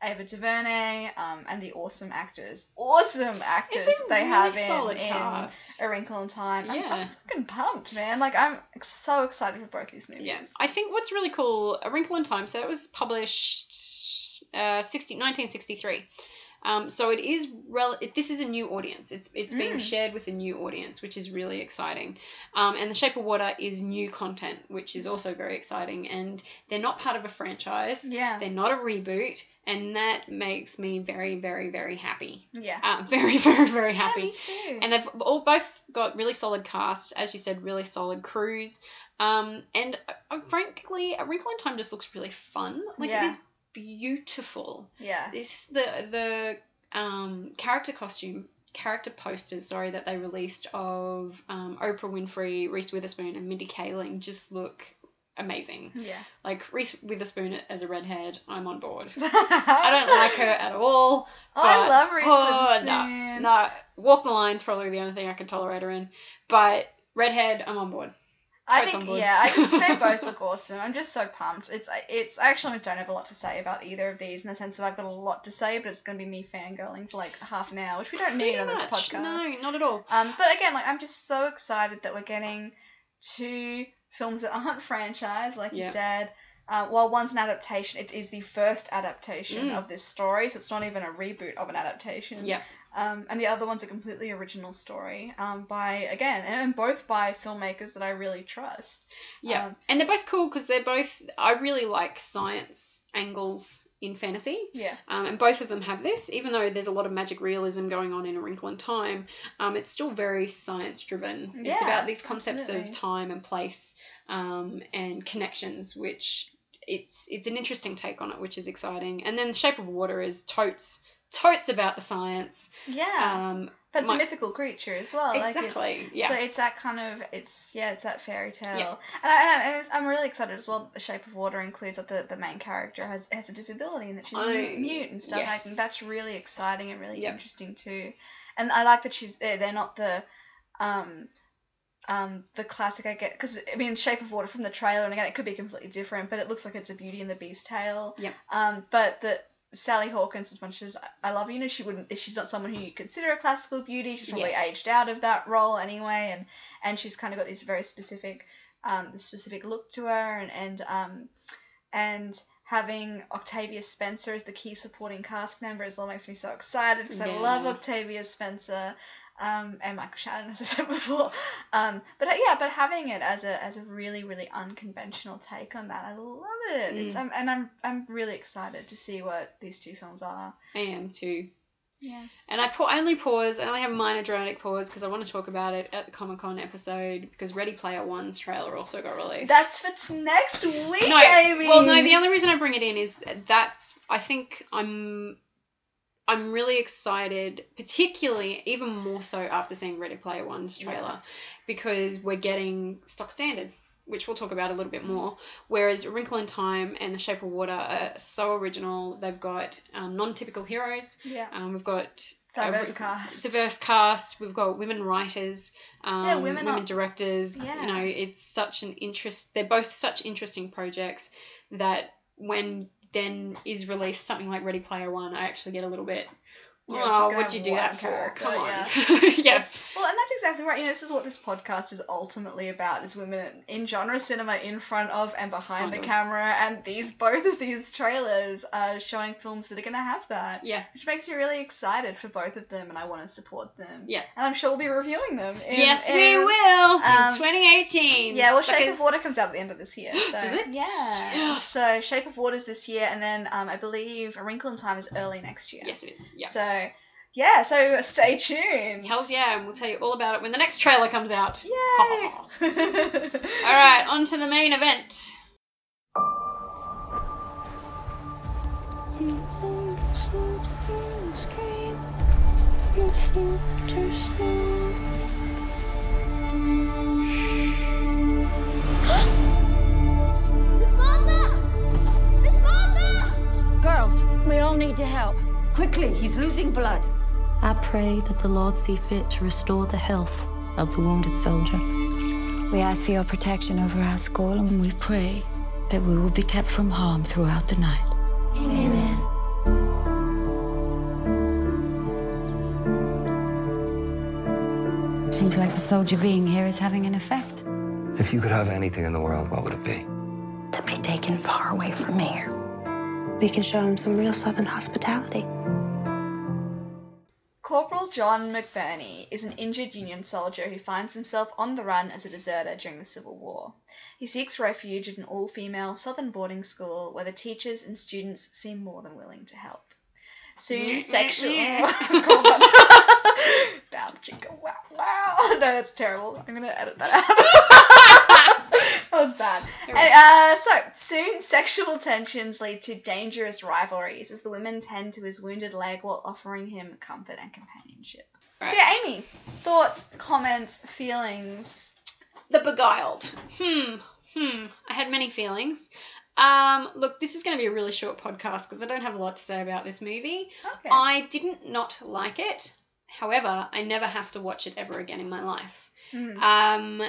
Ava DuVernay um, and the awesome actors, awesome actors they really have in, solid in. A Wrinkle in Time. I'm, Yeah. I'm fucking pumped, man. Like I'm so excited for both these movies. Yeah, I think what's really cool, A Wrinkle in Time. So it was published uh, 60, 1963. Um, so it is rel- it, this is a new audience. It's it's being Mm. shared with a new audience, which is really exciting. Um, and The Shape of Water is new content, which is also very exciting. And they're not part of a franchise. Yeah. They're not a reboot, and that makes me very, very, very happy. Yeah. Uh, very, very, very Yeah, happy. me too. And they've all both got really solid casts, as you said, really solid crews. Um, and uh, frankly, A Wrinkle in Time just looks really fun. Like Yeah. it is beautiful. yeah. This the the um character costume character posters sorry that they released of um, Oprah Winfrey, Reese Witherspoon, and Mindy Kaling just look amazing. Yeah. Like Reese Witherspoon as a redhead, I'm on board. I don't like her at all. Oh, I love Reese oh, Witherspoon. No, no, Walk the Line's probably the only thing I can tolerate her in. But redhead, I'm on board. I think board. yeah, I think they both look awesome. I'm just so pumped. It's it's I actually almost don't have a lot to say about either of these in the sense that I've got a lot to say, but it's gonna be me fangirling for like half an hour, which we don't need Pretty on this podcast. No, not at all. Um, but again, like I'm just so excited that we're getting two films that aren't franchise, like you said. Uh, while one's an adaptation, it is the first adaptation Mm. of this story, so it's not even a reboot of an adaptation. Yeah. Um, and the other one's a completely original story um, by again, and, both by filmmakers that I really trust. Yeah, Um, and they're both cool because they're both. I really like science angles in fantasy, yeah. um, and both of them have this. Even though there's a lot of magic realism going on in A Wrinkle in Time, um, it's still very science driven. Yeah, it's about these concepts absolutely. of time and place, um, and connections, which it's it's an interesting take on it, which is exciting. And then Shape of Water is totes totes about the science. Yeah. Um, but it's my- a mythical creature as well. Like it's, exactly. yeah. So it's that kind of it's yeah it's that fairy tale. Yeah. And, I, and, I, I'm really excited as well. that The Shape of Water includes that the, the main character has has a disability and that she's I- mute and stuff. And I think that's really exciting and really Yep. interesting too. And I like that she's they're, they're not the um um the classic I get because I mean Shape of Water from the trailer and again it could be completely different, but it looks like it's a Beauty and the Beast tale. Yep. Um, but the Sally Hawkins, as much as I love her, you know, she wouldn't. She's not someone who you consider a classical beauty. She's probably Yes. aged out of that role anyway, and and she's kind of got this very specific, um, this specific look to her, and and um, and having Octavia Spencer as the key supporting cast member as well makes me so excited because I love Octavia Spencer. Um, and Michael Shannon, as I said before, um, but uh, yeah, but having it as a as a really really unconventional take on that, I love it. It's, Mm. um, and I'm I'm really excited to see what these two films are. I am too. Yes. And I, pa- I only pause, I only have a minor dramatic pause because I want to talk about it at the Comic Con episode because Ready Player One's trailer also got released. That's for t- next week, no, Amy. well, no. The only reason I bring it in is that that's I think I'm I'm really excited, particularly even more so after seeing Ready Player One's trailer, Yeah. because we're getting stock standard, which we'll talk about a little bit more. Whereas Wrinkle in Time and The Shape of Water are so original. They've got um, non-typical heroes. yeah. Um, we've got Diverse uh, cast. diverse cast. We've got women writers, um, Yeah, women women, are- directors. Yeah. You know, it's such an interest. They're both such interesting projects that when then is released something like Ready Player One, I actually get a little bit. Yeah, just oh, what'd you do that whack for? Come but on. yeah. yes. Well, and that's exactly right. You know, this is what this podcast is ultimately about: is women in genre cinema, in front of and behind the Kind camera. And these, both of these trailers are showing films that are going to have that, Yeah. which makes me really excited for both of them, and I want to support them. Yeah. And I'm sure we'll be reviewing them. In, yes, in, we will um, in 2018. Yeah, well, Shape Suckers. of Water comes out at the end of this year. So Does it? Yeah. Yes. So Shape of Water's this year, and then um, I believe A Wrinkle in Time is early next year. Yes, it is. Yeah. So yeah, so stay tuned. Hells yeah, and we'll tell you all about it when the next trailer comes out. Yay! All right, on to the main event. Miss Martha! Miss Martha! Girls, we all need to help. Quickly, he's losing blood. I pray that the Lord see fit to restore the health of the wounded soldier. We ask for your protection over our school and we pray that we will be kept from harm throughout the night. Amen. Seems like the soldier being here is having an effect. If you could have anything in the world, what would it be? To be taken far away from here. we can show him some real Southern hospitality. Corporal John McBurney is an injured Union soldier who finds himself on the run as a deserter during the Civil War. He seeks refuge at an all female Southern boarding school where the teachers and students seem more than willing to help. Soon, sexual. God. Bam, chicka, wow, wow. No, that's terrible. I'm going to edit that out. that was bad. And, uh, so, soon sexual tensions lead to dangerous rivalries as the women tend to his wounded leg while offering him comfort and companionship. So, yeah, Amy, thoughts, comments, feelings? The Beguiled. Hmm. Hmm. I had many feelings. Um, look, this is going to be a really short podcast because I don't have a lot to say about this movie. Okay. I didn't not like it. However, I never have to watch it ever again in my life. Hmm. Um,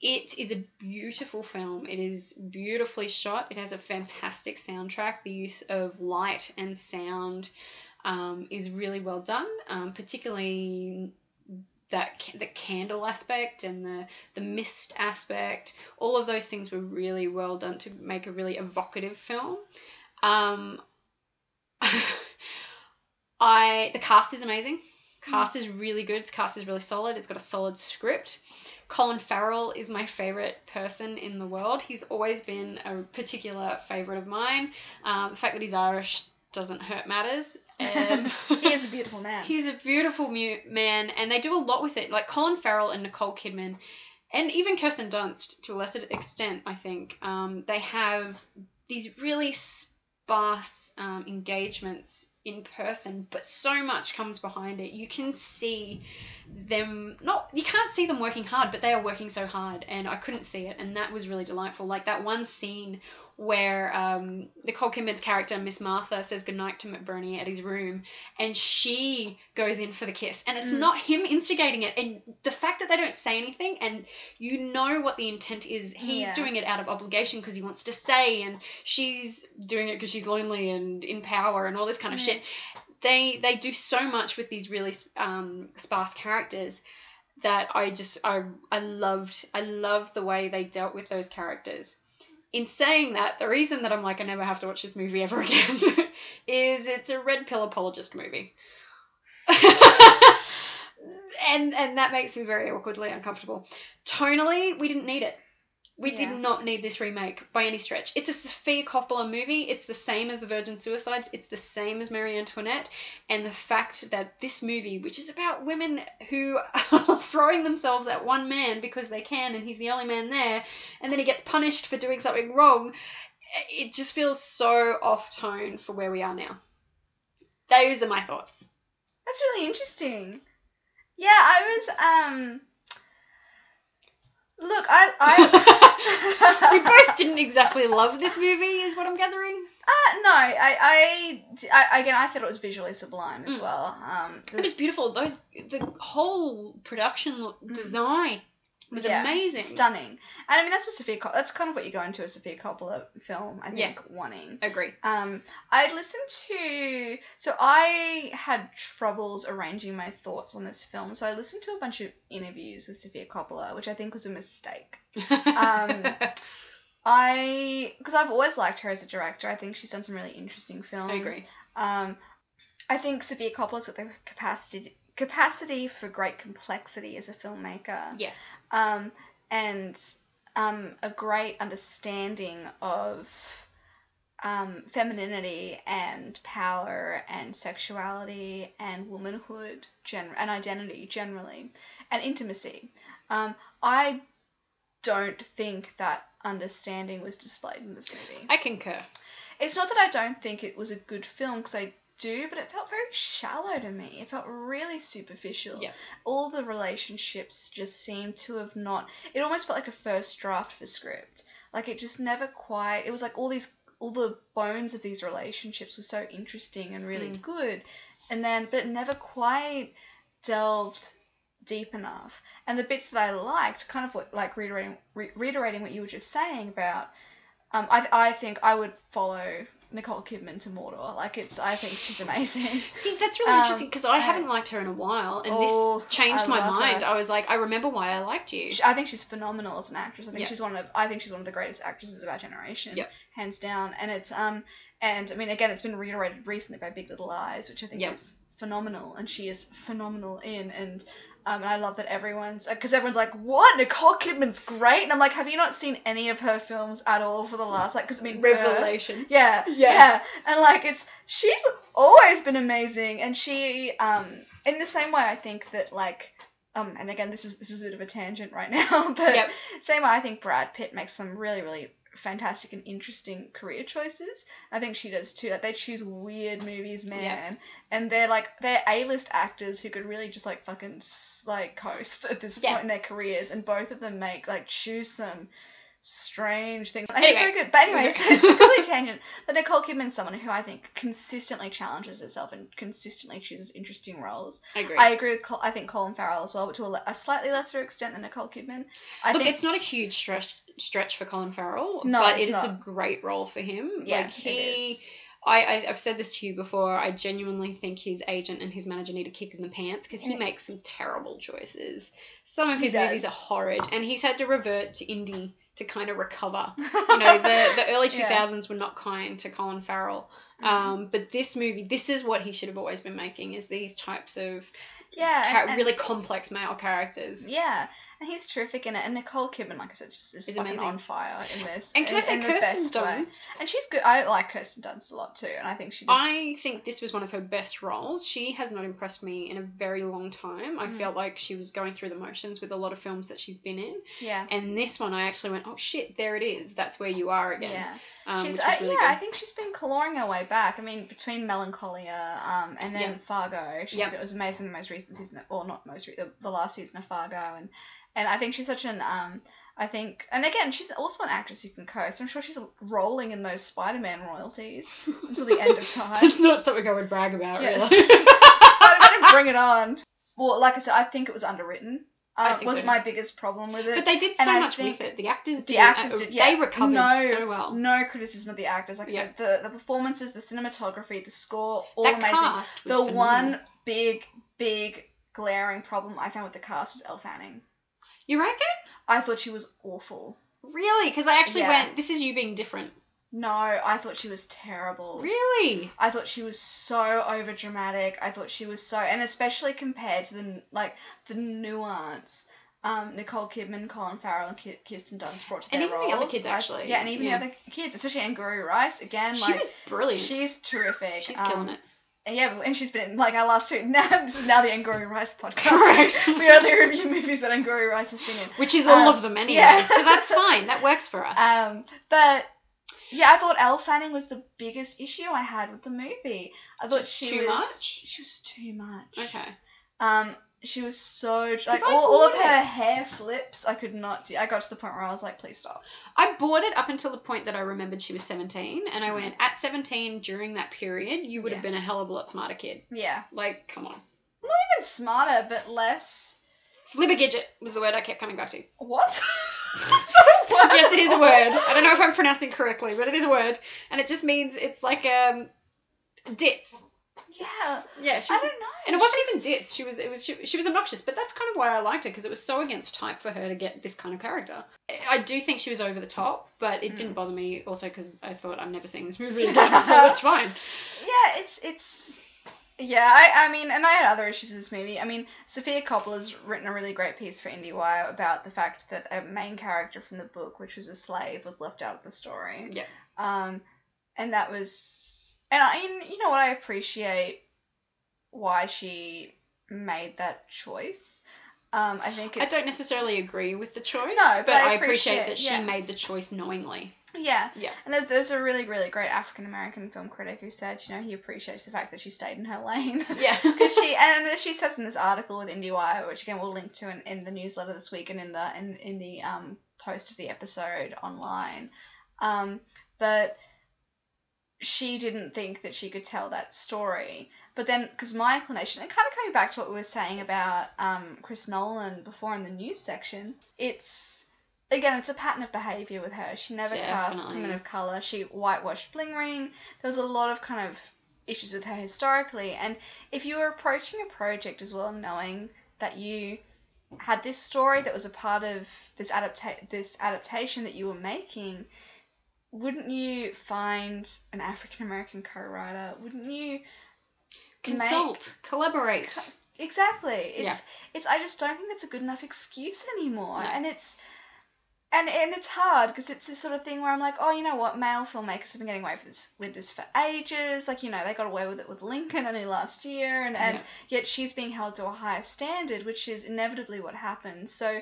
it is a beautiful film. It is beautifully shot. It has a fantastic soundtrack. The use of light and sound um, is really well done, um, particularly that the candle aspect and the the mist aspect. All of those things were really well done to make a really evocative film. Um, I the cast is amazing. Cast is really good. Its cast is really solid. It's got a solid script. Colin Farrell is my favorite person in the world. He's always been a particular favorite of mine. Um, the fact that he's Irish doesn't hurt matters. Um, he is a beautiful man. He's a beautiful mu- man, and they do a lot with it. Like Colin Farrell and Nicole Kidman, and even Kirsten Dunst to a lesser extent, I think. Um, they have these really sparse um, engagements in person, but so much comes behind it. You can see them not you can't see them working hard, but they are working so hard, and I couldn't see it, and that was really delightful. Like that one scene where um, Nicole Kidman's character Miss Martha says goodnight to McBurney at his room, and she goes in for the kiss, and it's not him instigating it, and the fact that they don't say anything, and you know what the intent is, he's Yeah. doing it out of obligation because he wants to stay, and she's doing it because she's lonely and in power and all this kind of shit. They they do so much with these really um, sparse characters that I just I I loved I loved the way they dealt with those characters. In saying that, the reason that I'm like I never have to watch this movie ever again is it's a red pill apologist movie. and and that makes me very awkwardly uncomfortable. Tonally, we didn't need it. We Yeah. did not need this remake by any stretch. It's a Sofia Coppola movie. It's the same as The Virgin Suicides. It's the same as Marie Antoinette. And the fact that this movie, which is about women who are throwing themselves at one man because they can and he's the only man there, and then he gets punished for doing something wrong, it just feels so off tone for where we are now. Those are my thoughts. That's really interesting. Yeah, I was um. Look, I I. we both didn't exactly love this movie, is what I'm gathering. Uh, no, I, I, I, again, I thought it was visually sublime as Mm. well. Um, It was beautiful. Those the whole production lo- design was Mm. yeah, amazing. stunning. And I mean, that's what Sofia. Cop- that's kind of what you go into a Sofia Coppola film. I think Yeah. wanting. Agree. Um, I'd listened to. So I had troubles arranging my thoughts on this film. So I listened to a bunch of interviews with Sofia Coppola, which I think was a mistake. Um, I because I've always liked her as a director. I think she's done some really interesting films. I agree. Um, I think Sofia Coppola's got the capacity capacity for great complexity as a filmmaker. yes. Um, and um, a great understanding of um, femininity and power and sexuality and womanhood gen- and identity generally and intimacy. Um, I don't think that understanding was displayed in this movie. I concur. It's not that I don't think it was a good film because I do, but it felt very shallow to me. It felt really superficial. Yeah. All the relationships just seemed to have not. It almost felt like a first draft of a script. Like it just never quite. It was like all these, all the bones of these relationships were so interesting and really Mm. good, and then but it never quite delved deep enough. And the bits that I liked, kind of what like reiterating re- reiterating what you were just saying about Um, I I think I would follow Nicole Kidman to Mordor. Like it's I think she's amazing. See, that's really Um, interesting because I I- haven't liked her in a while, and Oh, this changed I my mind. her. I was like, I remember why I liked you. She- I think she's phenomenal as an actress. I think Yeah. she's one of I think she's one of the greatest actresses of our generation, Yep. hands down. And it's um and I mean again it's been reiterated recently by Big Little Lies, which I think Yep. is phenomenal, and she is phenomenal in and. Um, and I love that everyone's because everyone's like, "What? Nicole Kidman's great," and I'm like, "Have you not seen any of her films at all for the last like?" Because I mean, Her- Revelation. yeah, Yeah. yeah, and like it's she's always been amazing, and she um in the same way I think that like um and again this is this is a bit of a tangent right now, but Yep. same way I think Brad Pitt makes some really really fantastic and interesting career choices. I think she does too. Like they choose weird movies, man, and they're like they're A list actors who could really just like fucking like coast at this Yeah. point in their careers, and both of them make like choose some strange things. And it's Anyway. very good. But anyway, so it's a complete tangent. But Nicole Kidman's someone who I think consistently challenges herself and consistently chooses interesting roles. I agree. I agree with Col- I think Colin Farrell as well, but to a, le- a slightly lesser extent than Nicole Kidman. I Look, think it's not a huge stretch stretch for Colin Farrell, No, but it's it's a great role for him. yeah, like he, it is. I, I I've said this to you before. I genuinely think his agent and his manager need a kick in the pants because he makes some terrible choices. Some of his movies are horrid, and he's had to revert to indie to kind of recover. you know, the the early two thousands Yeah. were not kind to Colin Farrell. Um, but this movie, this is what he should have always been making: is these types of yeah, char- and- and- really complex male characters. Yeah, and he's terrific in it. And Nicole Kidman, like I said, just is amazing. on fire in this. And can I say Kirsten. Dunst? And she's good. I like Kirsten Dunst a lot too, and I think she. Just, I think this was one of her best roles. She has not impressed me in a very long time. I Mhm. felt like she was going through the motions with a lot of films that she's been in. yeah. And this one, I actually went, oh shit, there it is. That's where you are again. Yeah, Um, she's uh, really yeah. I think she's been clawing her way back. I mean, between Melancholia, um, and then Yeah. Fargo, she's, Yep. it was amazing. The most recent season, or not most, re- the, the last season of Fargo, and and I think she's such an um, I think, and again, she's also an actress who can coast. I'm sure she's rolling in those Spider-Man royalties until the end of time. It's not something I would brag about, Yes. really. Spider-Man, bring it on. Well, like I said, I think it was underwritten. I Uh, was so. my biggest problem with it. but they did so I much with it. The actors the did. actors uh, did, yeah. They recovered no, so well. No criticism of the actors. Like I Yeah. said, the, the performances, the cinematography, the score, all that amazing. cast was the phenomenal. one big, big glaring problem I found with the cast was Elle Fanning. You reckon? I thought she was awful. Really? Because I actually Yeah. went, this is you being different. No, I thought she was terrible. Really? I thought she was so over dramatic. I thought she was so, and especially compared to the like the nuance. Um, Nicole Kidman, Colin Farrell, and Kirsten Dunst brought to And their even the other kids, actually. yeah, and even Yeah. the other kids, especially Angourie Rice. Again, She like was brilliant. she's terrific. She's Um, killing it. and Yeah, and she's been in, like our last two. Now this is now the Angourie Rice podcast. Correct. we only review movies that Angourie Rice has been in. Which is all um, of them anyway. yeah. So that's fine. That works for us. Um, but yeah, I thought Elle Fanning was the biggest issue I had with the movie. I thought Just she too was much? she was too much. okay. Um, she was so like I all, all of bought her hair flips. I could not. Do, I got to the point where I was like, please stop. I bought it up until the point that I remembered she was 17, and I went, at 17, during that period, you would have been a hell of a lot smarter kid. Yeah, Like, come on. not even smarter, but less. Flibbergidget was the word I kept coming back to. What? That's not a word. yes, it is a word. I don't know if I'm pronouncing correctly, but it is a word, and it just means it's like um, ditz. Yeah, Yeah, she I was, don't know. and it wasn't She even was- ditz. She was, it was, she, she was obnoxious, but that's kind of why I liked her because it was so against type for her to get this kind of character. I do think she was over the top, but it Mm. didn't bother me also because I thought I'm never seeing this movie again, so that's fine. Yeah, it's it's. Yeah, I, I mean, and I had other issues with this movie. I mean, Sofia Coppola's written a really great piece for IndieWire about the fact that a main character from the book, which was a slave, was left out of the story. Yeah. Um, and that was, and I, you know what, I appreciate why she made that choice. Um, I think I don't necessarily agree with the choice, No, but, but I I appreciate, appreciate- that she yeah. made the choice knowingly. Yeah. Yeah. And there's, there's a really, really great African American film critic who said, you know, he appreciates the fact that she stayed in her lane. Yeah. Because she, and she says in this article with IndieWire, which again we'll link to in, in the newsletter this week and in the in, in the um, post of the episode online, um, that she didn't think that she could tell that story. But then, because my inclination, and kind of coming back to what we were saying about um, Chris Nolan before in the news section, it's again, it's a pattern of behavior with her. She never Definitely. women of color. She whitewashed Bling Ring. There was a lot of kind of issues with her historically. And if you were approaching a project as well, knowing that you had this story that was a part of this adapta- this adaptation that you were making, wouldn't you find an African American co-writer? Wouldn't you Consult, collaborate. Exactly. It's Yeah. it's I just don't think that's a good enough excuse anymore. No. And it's and and it's hard because it's this sort of thing where I'm like, oh, you know what? Male filmmakers have been getting away with this with this for ages. Like, you know, they got away with it with Lincoln only last year, and and Yeah. yet she's being held to a higher standard, which is inevitably what happens. So,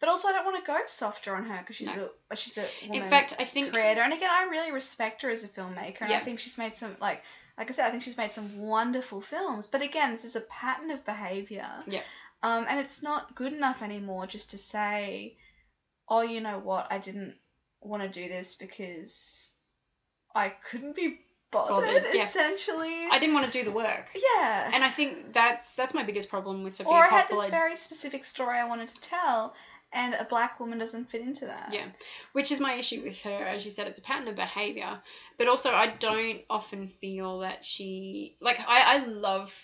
but also I don't want to go softer on her because she's a she's a woman In fact, I think creator. And again, I really respect her as a filmmaker, and I think she's made some like like I said, I think she's made some wonderful films. But again, this is a pattern of behavior. Yeah. Um, and it's not good enough anymore just to say, oh, you know what, I didn't want to do this because I couldn't be bothered. Bothered, yeah. Essentially. I didn't want to do the work. yeah. And I think that's that's my biggest problem with Sofia or I Coppola. had this very specific story I wanted to tell, and a black woman doesn't fit into that. Yeah, which is my issue with her. As you said, it's a pattern of behavior. But also, I don't often feel that she like. I I love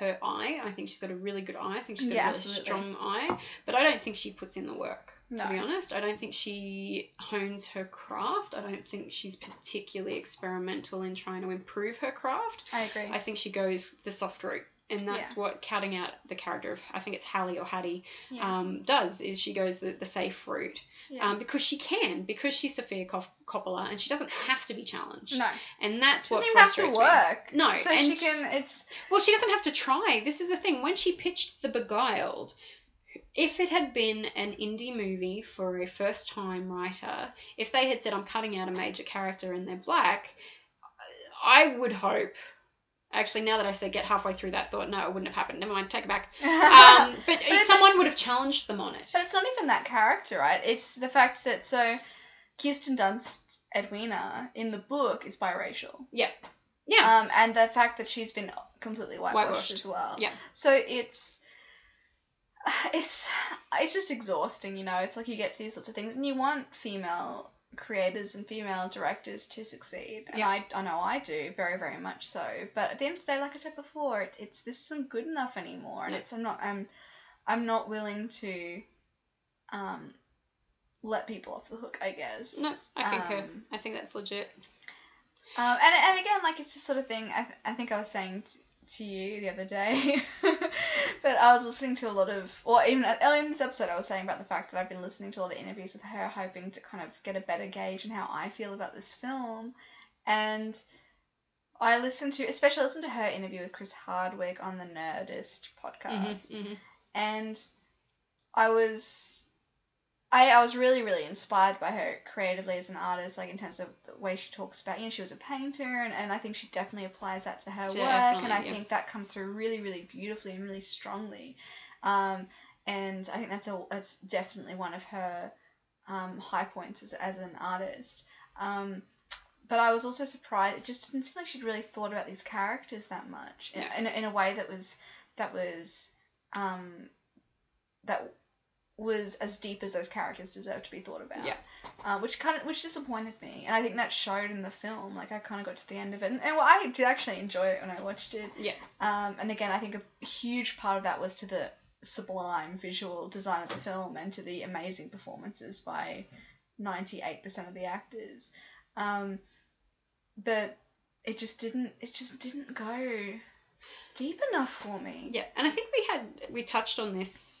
her eye. I think she's got a really good eye. I think she's got Yeah, a really absolutely. strong eye. But I don't think she puts in the work. To be honest, I don't think she hones her craft. I don't think she's particularly experimental in trying to improve her craft. I agree. I think she goes the soft route. And that's what cutting out the character of I think it's Hallie or Hattie yeah. um, does is she goes the, the safe route yeah. um, because she can because she's Sofia Cop- Coppola and she doesn't have to be challenged no. and that's She what doesn't even have to frustrates me. work. No, So and she can. It's. well she doesn't have to try this is the thing when she pitched The Beguiled if it had been an indie movie for a first time writer if they had said I'm cutting out a major character and they're black I would hope actually now that I said get halfway through that thought no it wouldn't have happened never mind take it back um, but, it's- someone would have challenged them on it But it's not even that character, right? It's the fact that so Kirsten Dunst Edwina in the book is biracial. Yep. Yeah Um, and the fact that she's been completely whitewashed, Whitewashed. as well. Yeah. So it's it's it's just exhausting, you know. It's like you get to these sorts of things, and you want female creators and female directors to succeed, and Yeah. I I know I do very very much so. But at the end of the day, like I said before, it, it's this isn't good enough anymore, and it's I'm not I'm I'm not willing to um let people off the hook. I guess. No, I concur. Um, I think that's legit. um, and, and again, like it's the sort of thing I, th- I think I was saying t- to you the other day, but I was listening to a lot of, or even earlier in this episode, I was saying about the fact that I've been listening to a lot of interviews with her, hoping to kind of get a better gauge on how I feel about this film. And I listened to, especially listened to her interview with Chris Hardwick on the Nerdist podcast Mhm, mhm. and I was I, I was really really inspired by her creatively as an artist like in terms of the way she talks about you know she was a painter and, and I think she definitely applies that to her work and I yeah. think that comes through really really beautifully and really strongly um, and I think that's a that's definitely one of her um, high points as, as an artist um, but I was also surprised it just didn't seem like she'd really thought about these characters that much in, Yeah. in, a, in a way that was that was um, that was as deep as those characters deserve to be thought about. Yeah. Uh, which kind of which disappointed me, and I think that showed in the film. Like I kind of got to the end of it, and, and well, I did actually enjoy it when I watched it. Yeah. Um, and again, I think a huge part of that was to the sublime visual design of the film and to the amazing performances by ninety eight percent of the actors. Um, but it just didn't. It just didn't go deep enough for me. Yeah, and I think we had we touched on this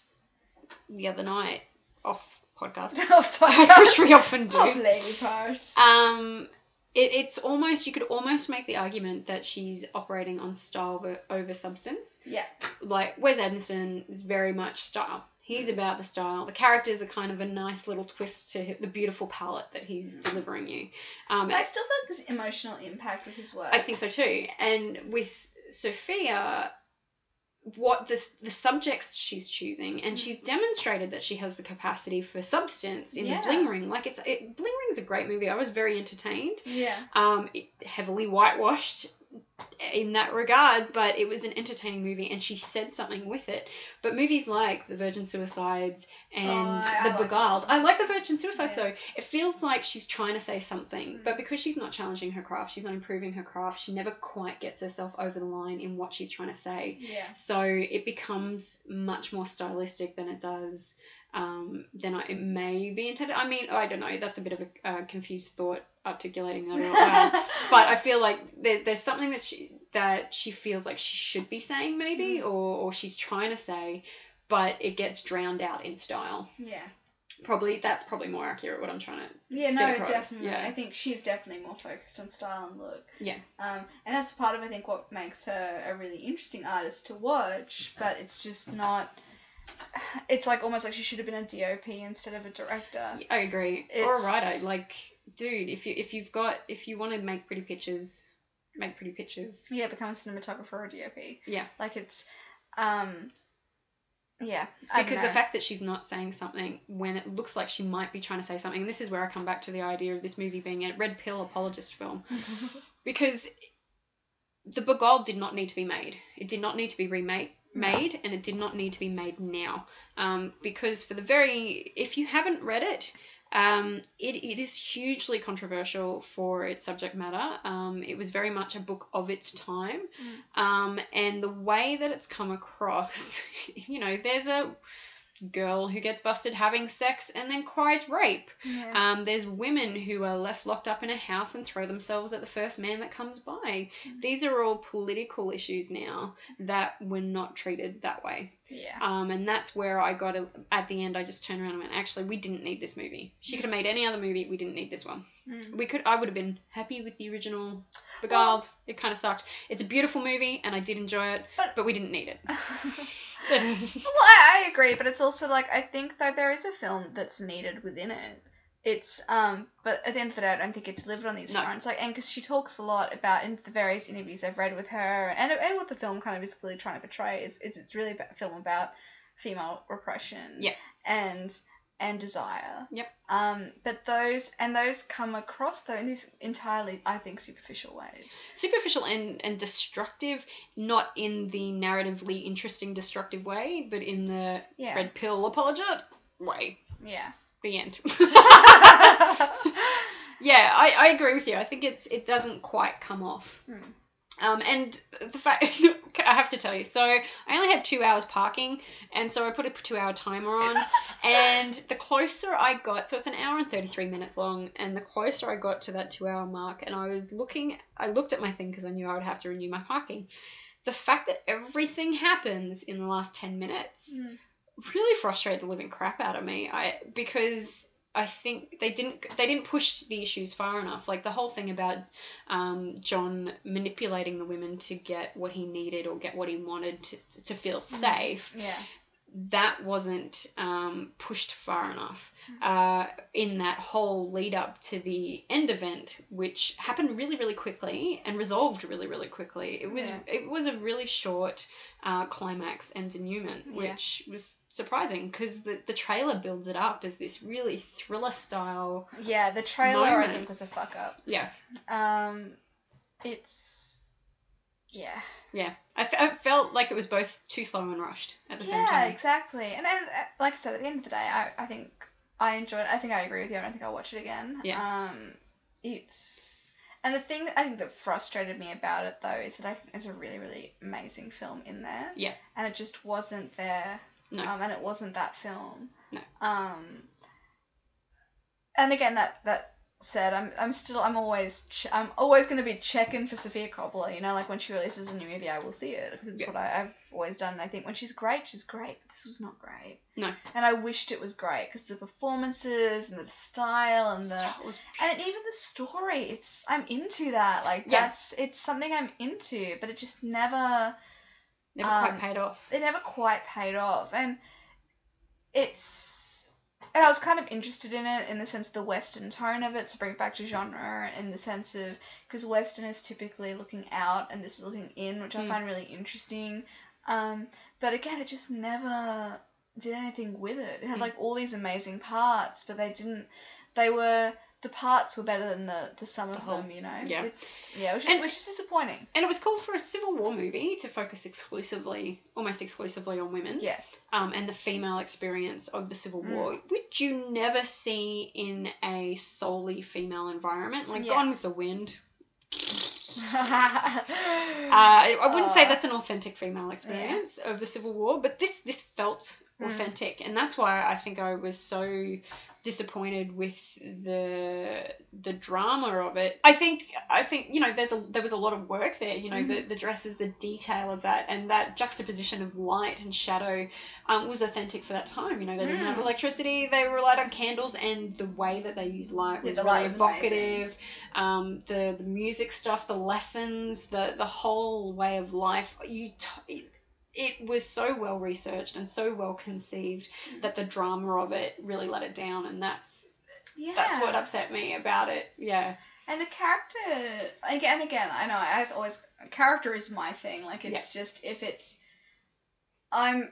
the other night off podcast, Off podcast. which we often do. Off lady parts. Um, it, it's almost you could almost make the argument that she's operating on style over, over substance. yeah. Like Wes Anderson is very much style. He's about the style. The characters are kind of a nice little twist to the beautiful palette that he's delivering you. Um, I still feel like there's emotional impact with his work. I think so too. And with Sofia, what the the subjects she's choosing, and she's demonstrated that she has the capacity for substance in Yeah. the Bling Ring. Like it's it, Bling Ring's a great movie. I was very entertained. Yeah. Um, heavily whitewashed, in that regard, but it was an entertaining movie and she said something with it. But movies like The Virgin Suicides and Oh, The like Beguiled. I like The Virgin Suicides Yeah. though. It feels like she's trying to say something, Mm. but because she's not challenging her craft, she's not improving her craft, she never quite gets herself over the line in what she's trying to say. Yeah. So it becomes much more stylistic than it does um, than I, it may be intended. I mean, I don't know. That's a bit of a uh, confused thought articulating that but I feel like there, there's something that she that she feels like she should be saying Mm. maybe, or or she's trying to say, but it gets drowned out in style. yeah. Probably that's probably more accurate what I'm trying to. Yeah, no, across, definitely. yeah. I think she's definitely more focused on style and look. Yeah. Um, and that's part of I think what makes her a really interesting artist to watch, but it's just not. It's like almost like she should have been a DOP instead of a director. I agree. Or a writer, like, dude, if you if you've got if you want to make pretty pictures, make pretty pictures. Yeah, become a cinematographer or a DOP. Yeah. Like it's, um, yeah. Because the fact that she's not saying something when it looks like she might be trying to say something, and this is where I come back to the idea of this movie being a red pill apologist film, because the Beguiled did not need to be made. It did not need to be remade, made, and it did not need to be made now. Um, because for the very, if you haven't read it, um, it, it is hugely controversial for its subject matter. Um, it was very much a book of its time. Um, and the way that it's come across, you know, there's a girl who gets busted having sex and then cries rape. Yeah. Um, there's women who are left locked up in a house and throw themselves at the first man that comes by. These are all political issues now that were not treated that way. Yeah. Um, and that's where I got a, at the end. I just turned around and went, actually, we didn't need this movie. She could have made any other movie. We didn't need this one. Mm. We could. I would have been happy with the original Beguiled. it kind of sucked. It's a beautiful movie, and I did enjoy it, But- but, we didn't need it. well, I, I agree, but it's also like I think though there is a film that's needed within it. It's um, but at the end of the day, I don't think it's delivered on these No. fronts. Like, and because she talks a lot about in the various interviews I've read with her, and and what the film kind of is clearly trying to portray is, is it's really a film about female repression. Yeah. And and desire. Yep. Um, but those and those come across though in these entirely, I think, superficial ways. Superficial and and destructive, not in the narratively interesting destructive way, but in the Yeah. red pill apologet way. Yeah. The end. yeah, I, I agree with you. I think it's it doesn't quite come off. Hmm. Um, and the fact I have to tell you, so I only had two hours parking, and so I put a two-hour timer on, and the closer I got, so it's an hour and thirty-three minutes long, and the closer I got to that two-hour mark, and I was looking, I looked at my thing because I knew I would have to renew my parking. The fact that everything happens in the last ten minutes Mm. Really frustrated the living crap out of me. I because I think they didn't they didn't push the issues far enough. Like the whole thing about um, John manipulating the women to get what he needed or get what he wanted to to feel safe. Yeah. That wasn't um, pushed far enough uh, in that whole lead up to the end event, which happened really, really quickly and resolved really, really quickly. It was Yeah. it was a really short uh, climax and denouement, Yeah. which was surprising because the the trailer builds it up as this really thriller style. Yeah, the trailer I think was a fuck up. Yeah, Um, it's yeah, yeah. I, f- I felt like it was both too slow and rushed at the same time. yeah, exactly. And, and uh, like I said, at the end of the day, I, I think I enjoyed. it. I think I agree with you. I don't think I'll watch it again. Yeah. Um, it's and the thing that I think that frustrated me about it though is that I think there's a really really amazing film in there. Yeah. And it just wasn't there. No. Um, and it wasn't that film. No. Um. And again, that that said, I'm I'm still I'm always ch- I'm always gonna be checking for Sofia Coppola. You know, like when she releases a new movie, I will see it because it's Yeah. what I, I've always done. And I think when she's great, she's great. This was not great. No. And I wished it was great because the performances and the style and the and even the story. It's I'm into that. Like Yeah. that's it's something I'm into, but it just never never um, quite paid off. it never quite paid off and it's and I was kind of interested in it in the sense of the western tone of it to bring it back to genre in the sense of because western is typically looking out and this is looking in which I Mm. find really interesting um but again it just never did anything with it it had Mm. like all these amazing parts but they didn't they were the parts were better than the the sum of them. You know. yeah. It's yeah, which, And- which is disappointing. And it was cool for a Civil War movie to focus exclusively, almost exclusively on women. Yeah. Um, and the female experience of the Civil Mm. War, which you never see in a solely female environment. Like Yeah. Gone with the Wind. Uh, I I wouldn't say Uh, that's an authentic female experience of the Civil War, but this this felt Mm. authentic, and that's why I think I was so disappointed with the the drama of it. I think I think you know there's a there was a lot of work there. You know the Mm-hmm. the dresses, the detail of that, and that juxtaposition of light and shadow um, was authentic for that time. You know they didn't have Mm. electricity; they relied on candles, and the way that they used light was the really light was evocative um, the the music stuff, the lessons, the the whole way of life. You t- it was so well researched and so well conceived that the drama of it really let it down, and that's yeah. that's what upset me about it. Yeah, And the character again, again, I know as always, character is my thing. Like it's just if it's, I'm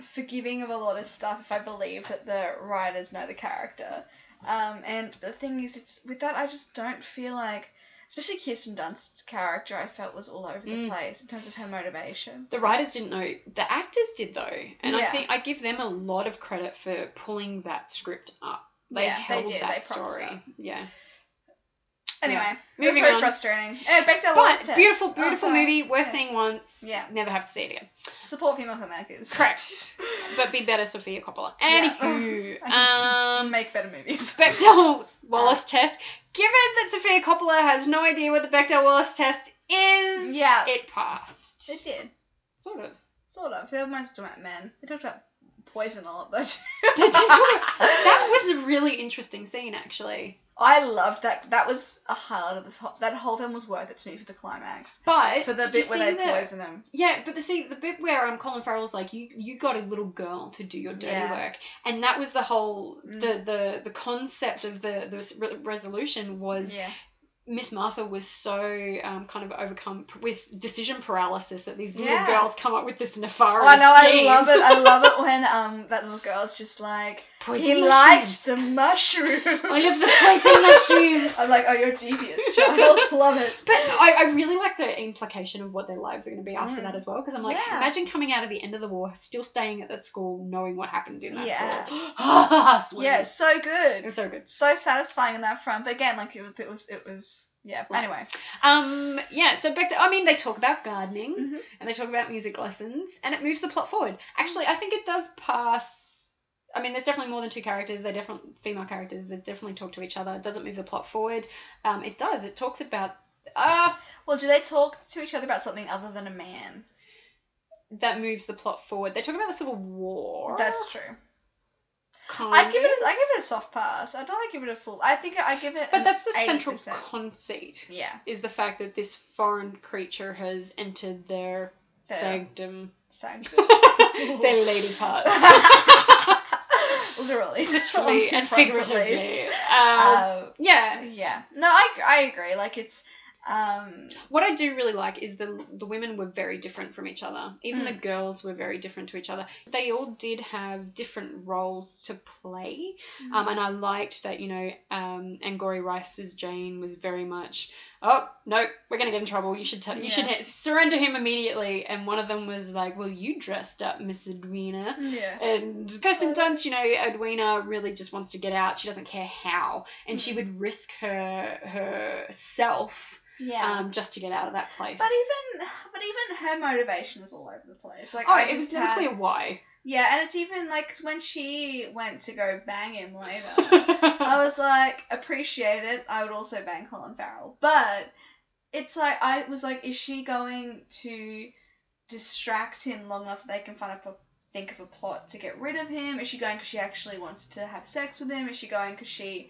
forgiving of a lot of stuff if I believe that the writers know the character. Um, and the thing is, it's with that I just don't feel like, especially Kirsten Dunst's character, I felt was all over the Mm. place in terms of her motivation. the writers didn't know. The actors did though, and I think I give them a lot of credit for pulling that script up. They Yeah, they held did. that They story. Yeah. Anyway, Yeah. it was Moving very on. frustrating. Uh, Bechdel Wallace But test. beautiful, Oh, beautiful sorry. movie, worth Yes. seeing once. Yeah. Never have to see it again. Support female filmmakers. Correct. but be better, Sofia Coppola. Yeah. Anywho, Um, um, make better movies. Bechdel Wallace test. Given that Sofia Coppola has no idea what the Bechdel Wallace test is, Yeah. it passed. It did. Sort of. Sort of. They were mostly talking about men. They talked about poison a lot though. They did talk- that was a really interesting scene, actually. I loved that. That was a highlight of the that whole film was worth it to me for the climax. But For the bit where they the- poison him. Yeah, but the see the bit where um Colin Farrell's like you you got a little girl to do your dirty Yeah. work, and that was the whole Mm. the the the concept of the the re- resolution was Yeah. Miss Martha was so um, kind of overcome with decision paralysis that these little Yeah. girls come up with this nefarious Oh, I know. I love it. I love it when um that little girl's just like Poison he mushroom. liked the mushroom. I love the poison mushroom. I'm like, oh, you're devious, child. love it. But I, I really like the implication of what their lives are going to be after Mm. that as well. Because I'm like, Yeah. imagine coming out of the end of the war, still staying at that school, knowing what happened in that Yeah. school. Ah. Yeah, so good. It was so good. so satisfying in that front. But again, like it was, it was, it was yeah. Anyway, Um, yeah, so back to, I mean, they talk about gardening Mhm. and they talk about music lessons and it moves the plot forward. Actually, I think it does pass. I mean, there's definitely more than two characters. They're different female characters. They definitely talk to each other. It doesn't move the plot forward. Um, it does. It talks about ah well, do they talk to each other about something other than a man? that moves the plot forward. They talk about the Civil War. That's true. kind I give it, a, I give it a soft pass. I don't give it a full. I think I give it. But that's the central 80%. conceit. Yeah. Is the fact that this foreign creature has entered their Their- sanctum, Sounds their lady parts. Literally. literally and figuratively. Um, Uh, yeah. yeah. No, I, I agree. Like it's. Um, What I do really like is the the women were very different from each other. Even Mm. the girls were very different to each other. They all did have different roles to play, Mm. um, and I liked that you know um, Angourie Rice's Jane was very much oh no we're gonna get in trouble you should tell you should Yeah. hit, surrender him immediately and one of them was like well you dressed up Miss Edwina yeah. and Kirsten Dunst, you know, Edwina really just wants to get out. She doesn't care how, and she would risk her herself Yeah. um, just to get out of that place. but even, but even her motivation was all over the place. Like oh, I it was just never had- clear why. Yeah, and it's even like 'cause when she went to go bang him later. I was like, appreciate it. I would also bang Colin Farrell. But it's like, I was like, is she going to distract him long enough that they can find a, think of a plot to get rid of him? Is she going because she actually wants to have sex with him? Is she going because she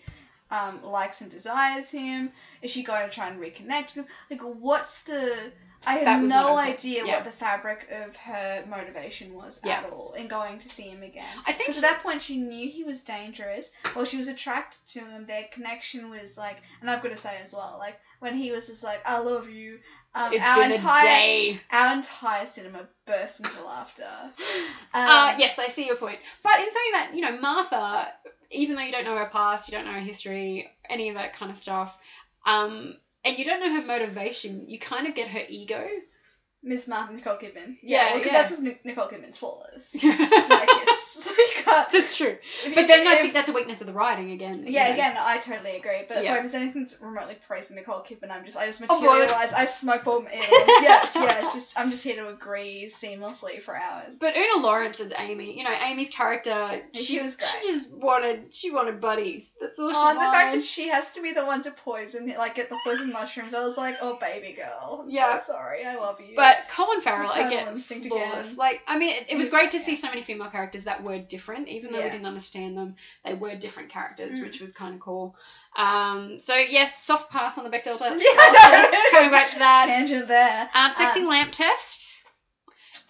um, likes and desires him? Is she going to try and reconnect with him? Like, what's the. I have no idea yeah. what the fabric of her motivation was Yeah. at all in going to see him again. I think Because at that point she knew he was dangerous. Well, she was attracted to him. Their connection was like, and I've got to say as well, like when he was just like, "I love you." Um, It's our been entire a day. our entire cinema burst into laughter. Um, uh, yes, I see your point. But in saying that, you know, Martha, even though you don't know her past, you don't know her history, any of that kind of stuff, um, and you don't know her motivation, you kind of get her ego. Miss Martin Nicole Kidman. Yeah, Yeah, because yeah. that's because Nic- Nicole Kidman's flawless. like it's. That's true. But you- then I think that's a weakness of the writing again. you Yeah, know. again, I totally agree. But Yeah. sorry, if there's anything that's remotely praising Nicole Kidman, I'm just I just materialize. Oh, materialize. I smoke bomb in. yes, yes. Just I'm just here to agree seamlessly for hours. But Oona Laurence as Amy, you know, Amy's character, she, she was great. She just wanted, she wanted buddies. That's all oh, she Oh, and the fact that she has to be the one to poison, like get the poison mushrooms, I was like, oh baby girl, I'm Yeah. so sorry, I love you. But Colin Farrell, Maternal again, instinct flawless. again. Like, I mean, it, it was great to see so many female characters that were different, even though we didn't understand them. They were different characters, Mm. which was kind of cool. Um, so yes, soft pass on the Bechdel test. Yeah, I know. Coming back to that. tangent there. Uh, sexy Um, lamp test.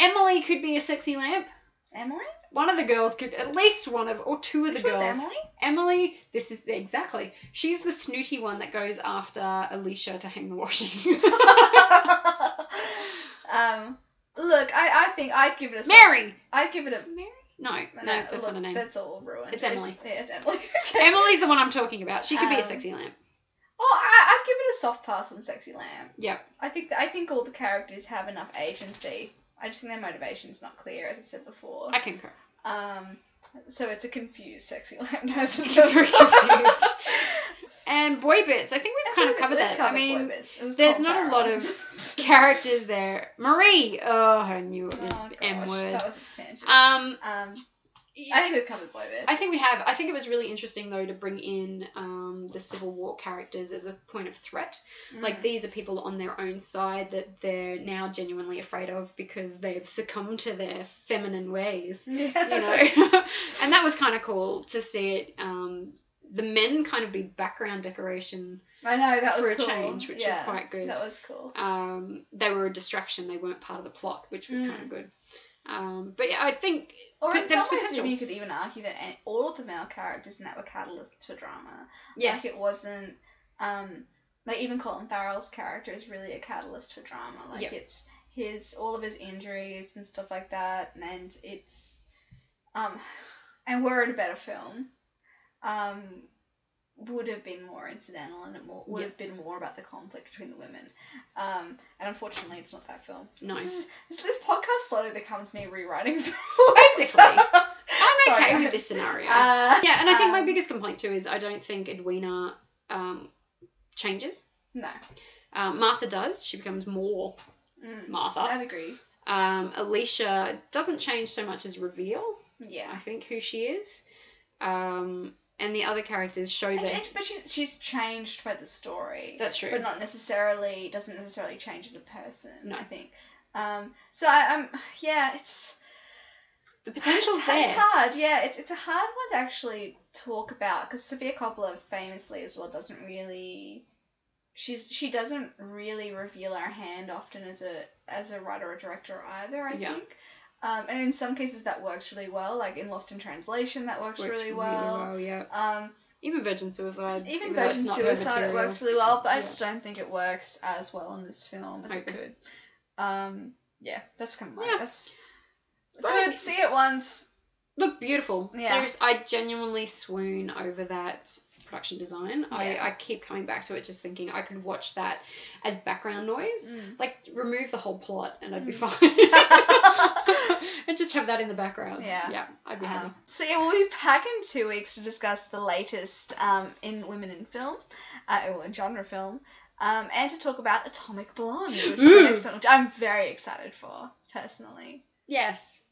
Emily could be a sexy lamp. Emily? One of the girls could, at least one of, or two of Which the girls. Emily? Emily, this is exactly. She's the snooty one that goes after Alicia to hang the washing. um, look, I, I think I'd give it a soft- Mary. I'd give it a. Mary? No, no, No, that's look, not a name. That's all ruined. It's Emily. yeah, it's Emily. okay. Emily's the one I'm talking about. She could be a Um, sexy lamp. Oh, I, I'd give it a soft pass on Sexy Lamp. Yep. I think I think all the characters have enough agency. I just think their motivation's not clear, as I said before. I concur. Um, so it's a confused Sexy Lamp. No, it's Very confused. And boy bits. I think we've kind of covered that. I mean, Boy Bits. It was there's not a lot of characters there. Marie. Oh, I knew it was Oh, M word. That was a tangent. Um, um, I think we've covered Boy Bits. I think we have. I think it was really interesting though to bring in um, the Civil War characters as a point of threat. Mm. Like these are people on their own side that they're now genuinely afraid of because they've succumbed to their feminine ways. Yeah. You know, and that was kind of cool to see it. Um, the men kind of be background decoration. I know that was for a cool. change, which was quite good. That was cool. Um, they were a distraction. They weren't part of the plot, which was Mm. kind of good. Um, but yeah, I think Or in some ways, you could even argue that all of the male characters in that were catalysts for drama. yes, Like it wasn't um like even Colin Farrell's character is really a catalyst for drama. Like Yep. it's his all of his injuries and stuff like that and it's um and we're it a better film, um would have been more incidental and it more, would Yep. have been more about the conflict between the women. Um and unfortunately it's not that film. No. This, is, this, this podcast slowly becomes me rewriting. Basically. I'm okay Sorry. with this scenario. Uh, yeah, and I think my um, biggest complaint too is I don't think Edwina um, changes. No. Um, Martha does. She becomes more Mm, Martha. I'd agree. Um, Alicia doesn't change so much as reveal. Yeah. I think who she is. Um, and the other characters show that. and- but she's she's changed by the story. That's true. But not necessarily doesn't necessarily change as a person. No. I think. Um. So I, I'm yeah. It's the potential's it's, there. It's hard. Yeah. It's it's a hard one to actually talk about because Sofia Coppola famously as well doesn't really. She's she doesn't really reveal her hand often as a as a writer or director either. I Yeah. think. Um, and in some cases that works really well, like in Lost in Translation, that works, Works really well. yeah. Um, Even Virgin Suicide. even though Virgin Suicide it works really well, but I just don't think it works as well in this film as I it could. Um, yeah, that's kind of my Yeah. that's But- good. See it once. Look beautiful. Yeah. Serious. I genuinely swoon over that production design. Yeah. I, I keep coming back to it, just thinking I could watch that as background noise. Like remove the whole plot, and I'd be Mm. fine. and just have that in the background. Yeah. Yeah, I'd be happy. Um, so yeah, we'll be back in two weeks to discuss the latest um, in women in film, uh, or in genre film, um, and to talk about Atomic Blonde, which is one, which I'm very excited for personally. Yes.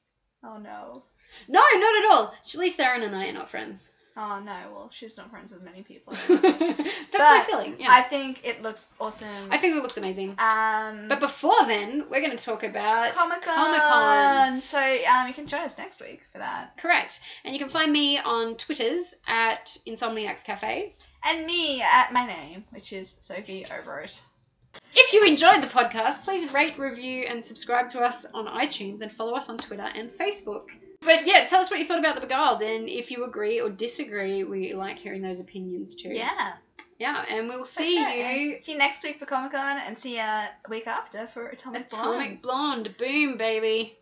Oh no. No, not at all. Charlize Theron and I are not friends. Oh no. Well, she's not friends with many people. That's my feeling. Yeah. I think it looks awesome. I think it looks amazing. Um, But before then, we're going to talk about Comic Con. So um, you can join us next week for that. Correct. And you can find me on Twitters at Insomniacs Cafe. And me at my name, which is Sophie Overit. If you enjoyed the podcast, please rate, review, and subscribe to us on iTunes and follow us on Twitter and Facebook. But yeah, tell us what you thought about The Beguiled, and if you agree or disagree, we like hearing those opinions too. Yeah. Yeah, and we'll see sure. you. See you next week for Comic Con, and see you the week after for Atomic Blonde. Atomic Blonde. Boom, baby.